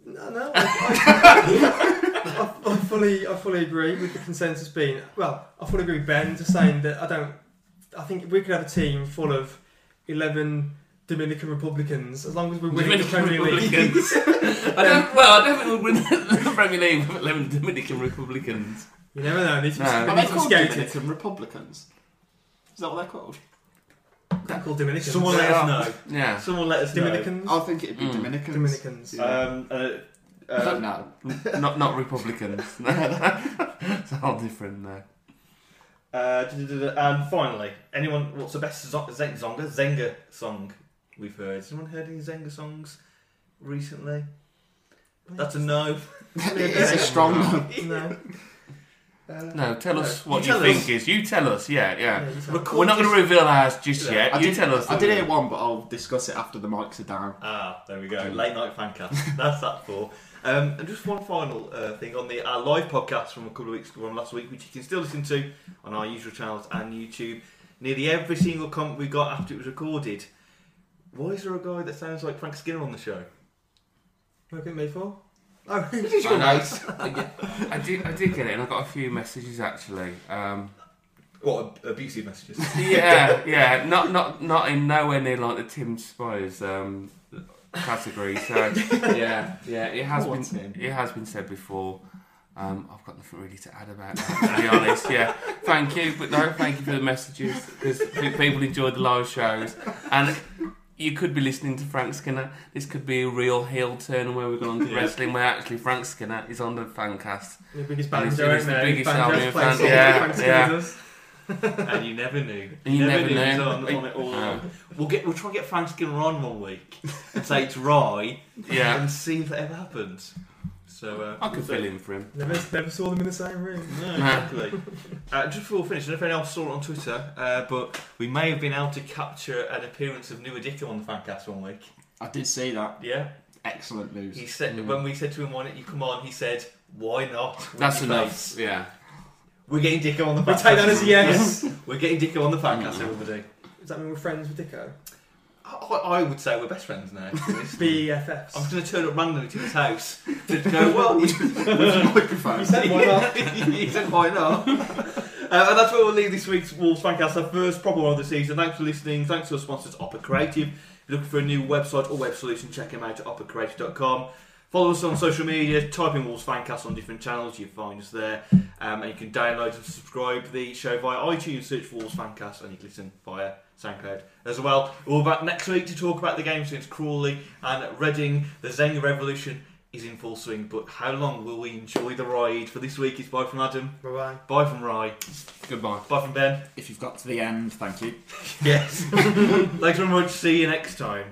No, no. I, I, I fully, I fully agree with the consensus being. Well, I fully agree with Ben just saying that I don't. I think we could have a team full of eleven Dominican Republicans as long as we're winning the Premier League. I don't, well, I don't think we'll win the Premier League with 11 Dominican Republicans. You never know. They need to No. Are need they called scouted. Dominican Republicans? Is that what they're called? They're called Dominicans. someone let us know. Yeah. Someone let us know. Dominicans. I think it'd be Mm. Dominicans. Dominicans. Yeah. Um, uh, I uh, don't not not Republicans. it's all different there. uh, duh, duh, duh, duh. and finally, anyone? What's the best zo- Zonga Zenga song we've heard? Has anyone heard any Zenga songs recently? That's a no. it's a strong no. no. Uh, No, tell No. us what You you, think us. is. You tell us. Yeah, yeah. Yeah, you tell- Record We're not going to reveal ours just Yeah. yet. I you did, tell us. I did hear one, but I'll discuss it after the mics are down. Ah, there we go. Late night fancast. That's that for. Um, and just one final uh, thing on the our live podcast from a couple of weeks ago, from last week, which you can still listen to on our usual channels and YouTube. Nearly every single comment we got after it was recorded. Why is there a guy that sounds like Frank Skinner on the show? Look at me for. Oh, This is I your know. mate. I did. I did get it, and I got a few messages actually. Um, What ab- abusive messages? yeah, yeah. Not not not in nowhere near like the Tim Spiers um, category. So yeah, yeah. It has been. It has been said before. Um, I've got nothing really to add about that, to be honest. Yeah, thank you, but no, thank you for the messages because people enjoyed the live shows, and you could be listening to Frank Skinner. This could be a real heel turn where we've gone on to Yeah. wrestling, where actually Frank Skinner is on the fancast. the biggest And it's- banjo, it's ain't the biggest Banjo's Albion fan- yeah, yeah. Does. and you never knew. And you never knew knew. on, on it all. No. We'll get. We'll try and get Frank Skinner on one week and say it's Rye Yeah, and see if that ever happens. So uh, I could so- fill in for him. Never, never saw them in the same room. No, exactly. uh, just before we finish, I don't know if anyone else saw it on Twitter, uh, but we may have been able to capture an appearance of Nouha Dicko on the Fancast one week. I did see that. Yeah, Excellent news. he said Mm. when we said to him, "Why don't you come on?" He said, "Why not?" That's your enough. face. Yeah. We're getting Dicko on the. We Fancast. take that as a yes. We're getting Dicko on the Fancast, Mm. everybody. Does that mean we're friends with Dicko? I, I would say we're best friends now. to be honest. BFFs. I'm just going to turn up randomly to his house to go, well, you, microphone. You said why not? he said, why not? Uh, and that's where we'll leave this week's Wolves Fancast, our first proper one of the season. Thanks for listening. Thanks to our sponsors, Opera Creative. If you're looking for a new website or web solution, check them out at operacreative.com. Follow us on social media, type in Wolves Fancast on different channels, You'll find us there. Um, and you can download and subscribe the show via iTunes, search for Wolves Fancast, and you can listen via SoundCloud as well. We'll be back next week to talk about the games against Crawley and Reading. The Zenga Revolution is in full swing, but how long will we enjoy the ride? For this week, it's bye from Adam, Bye bye. bye from Rye, Goodbye. bye from Ben. If you've got to the end, thank you. Yes. Thanks very much. See you next time.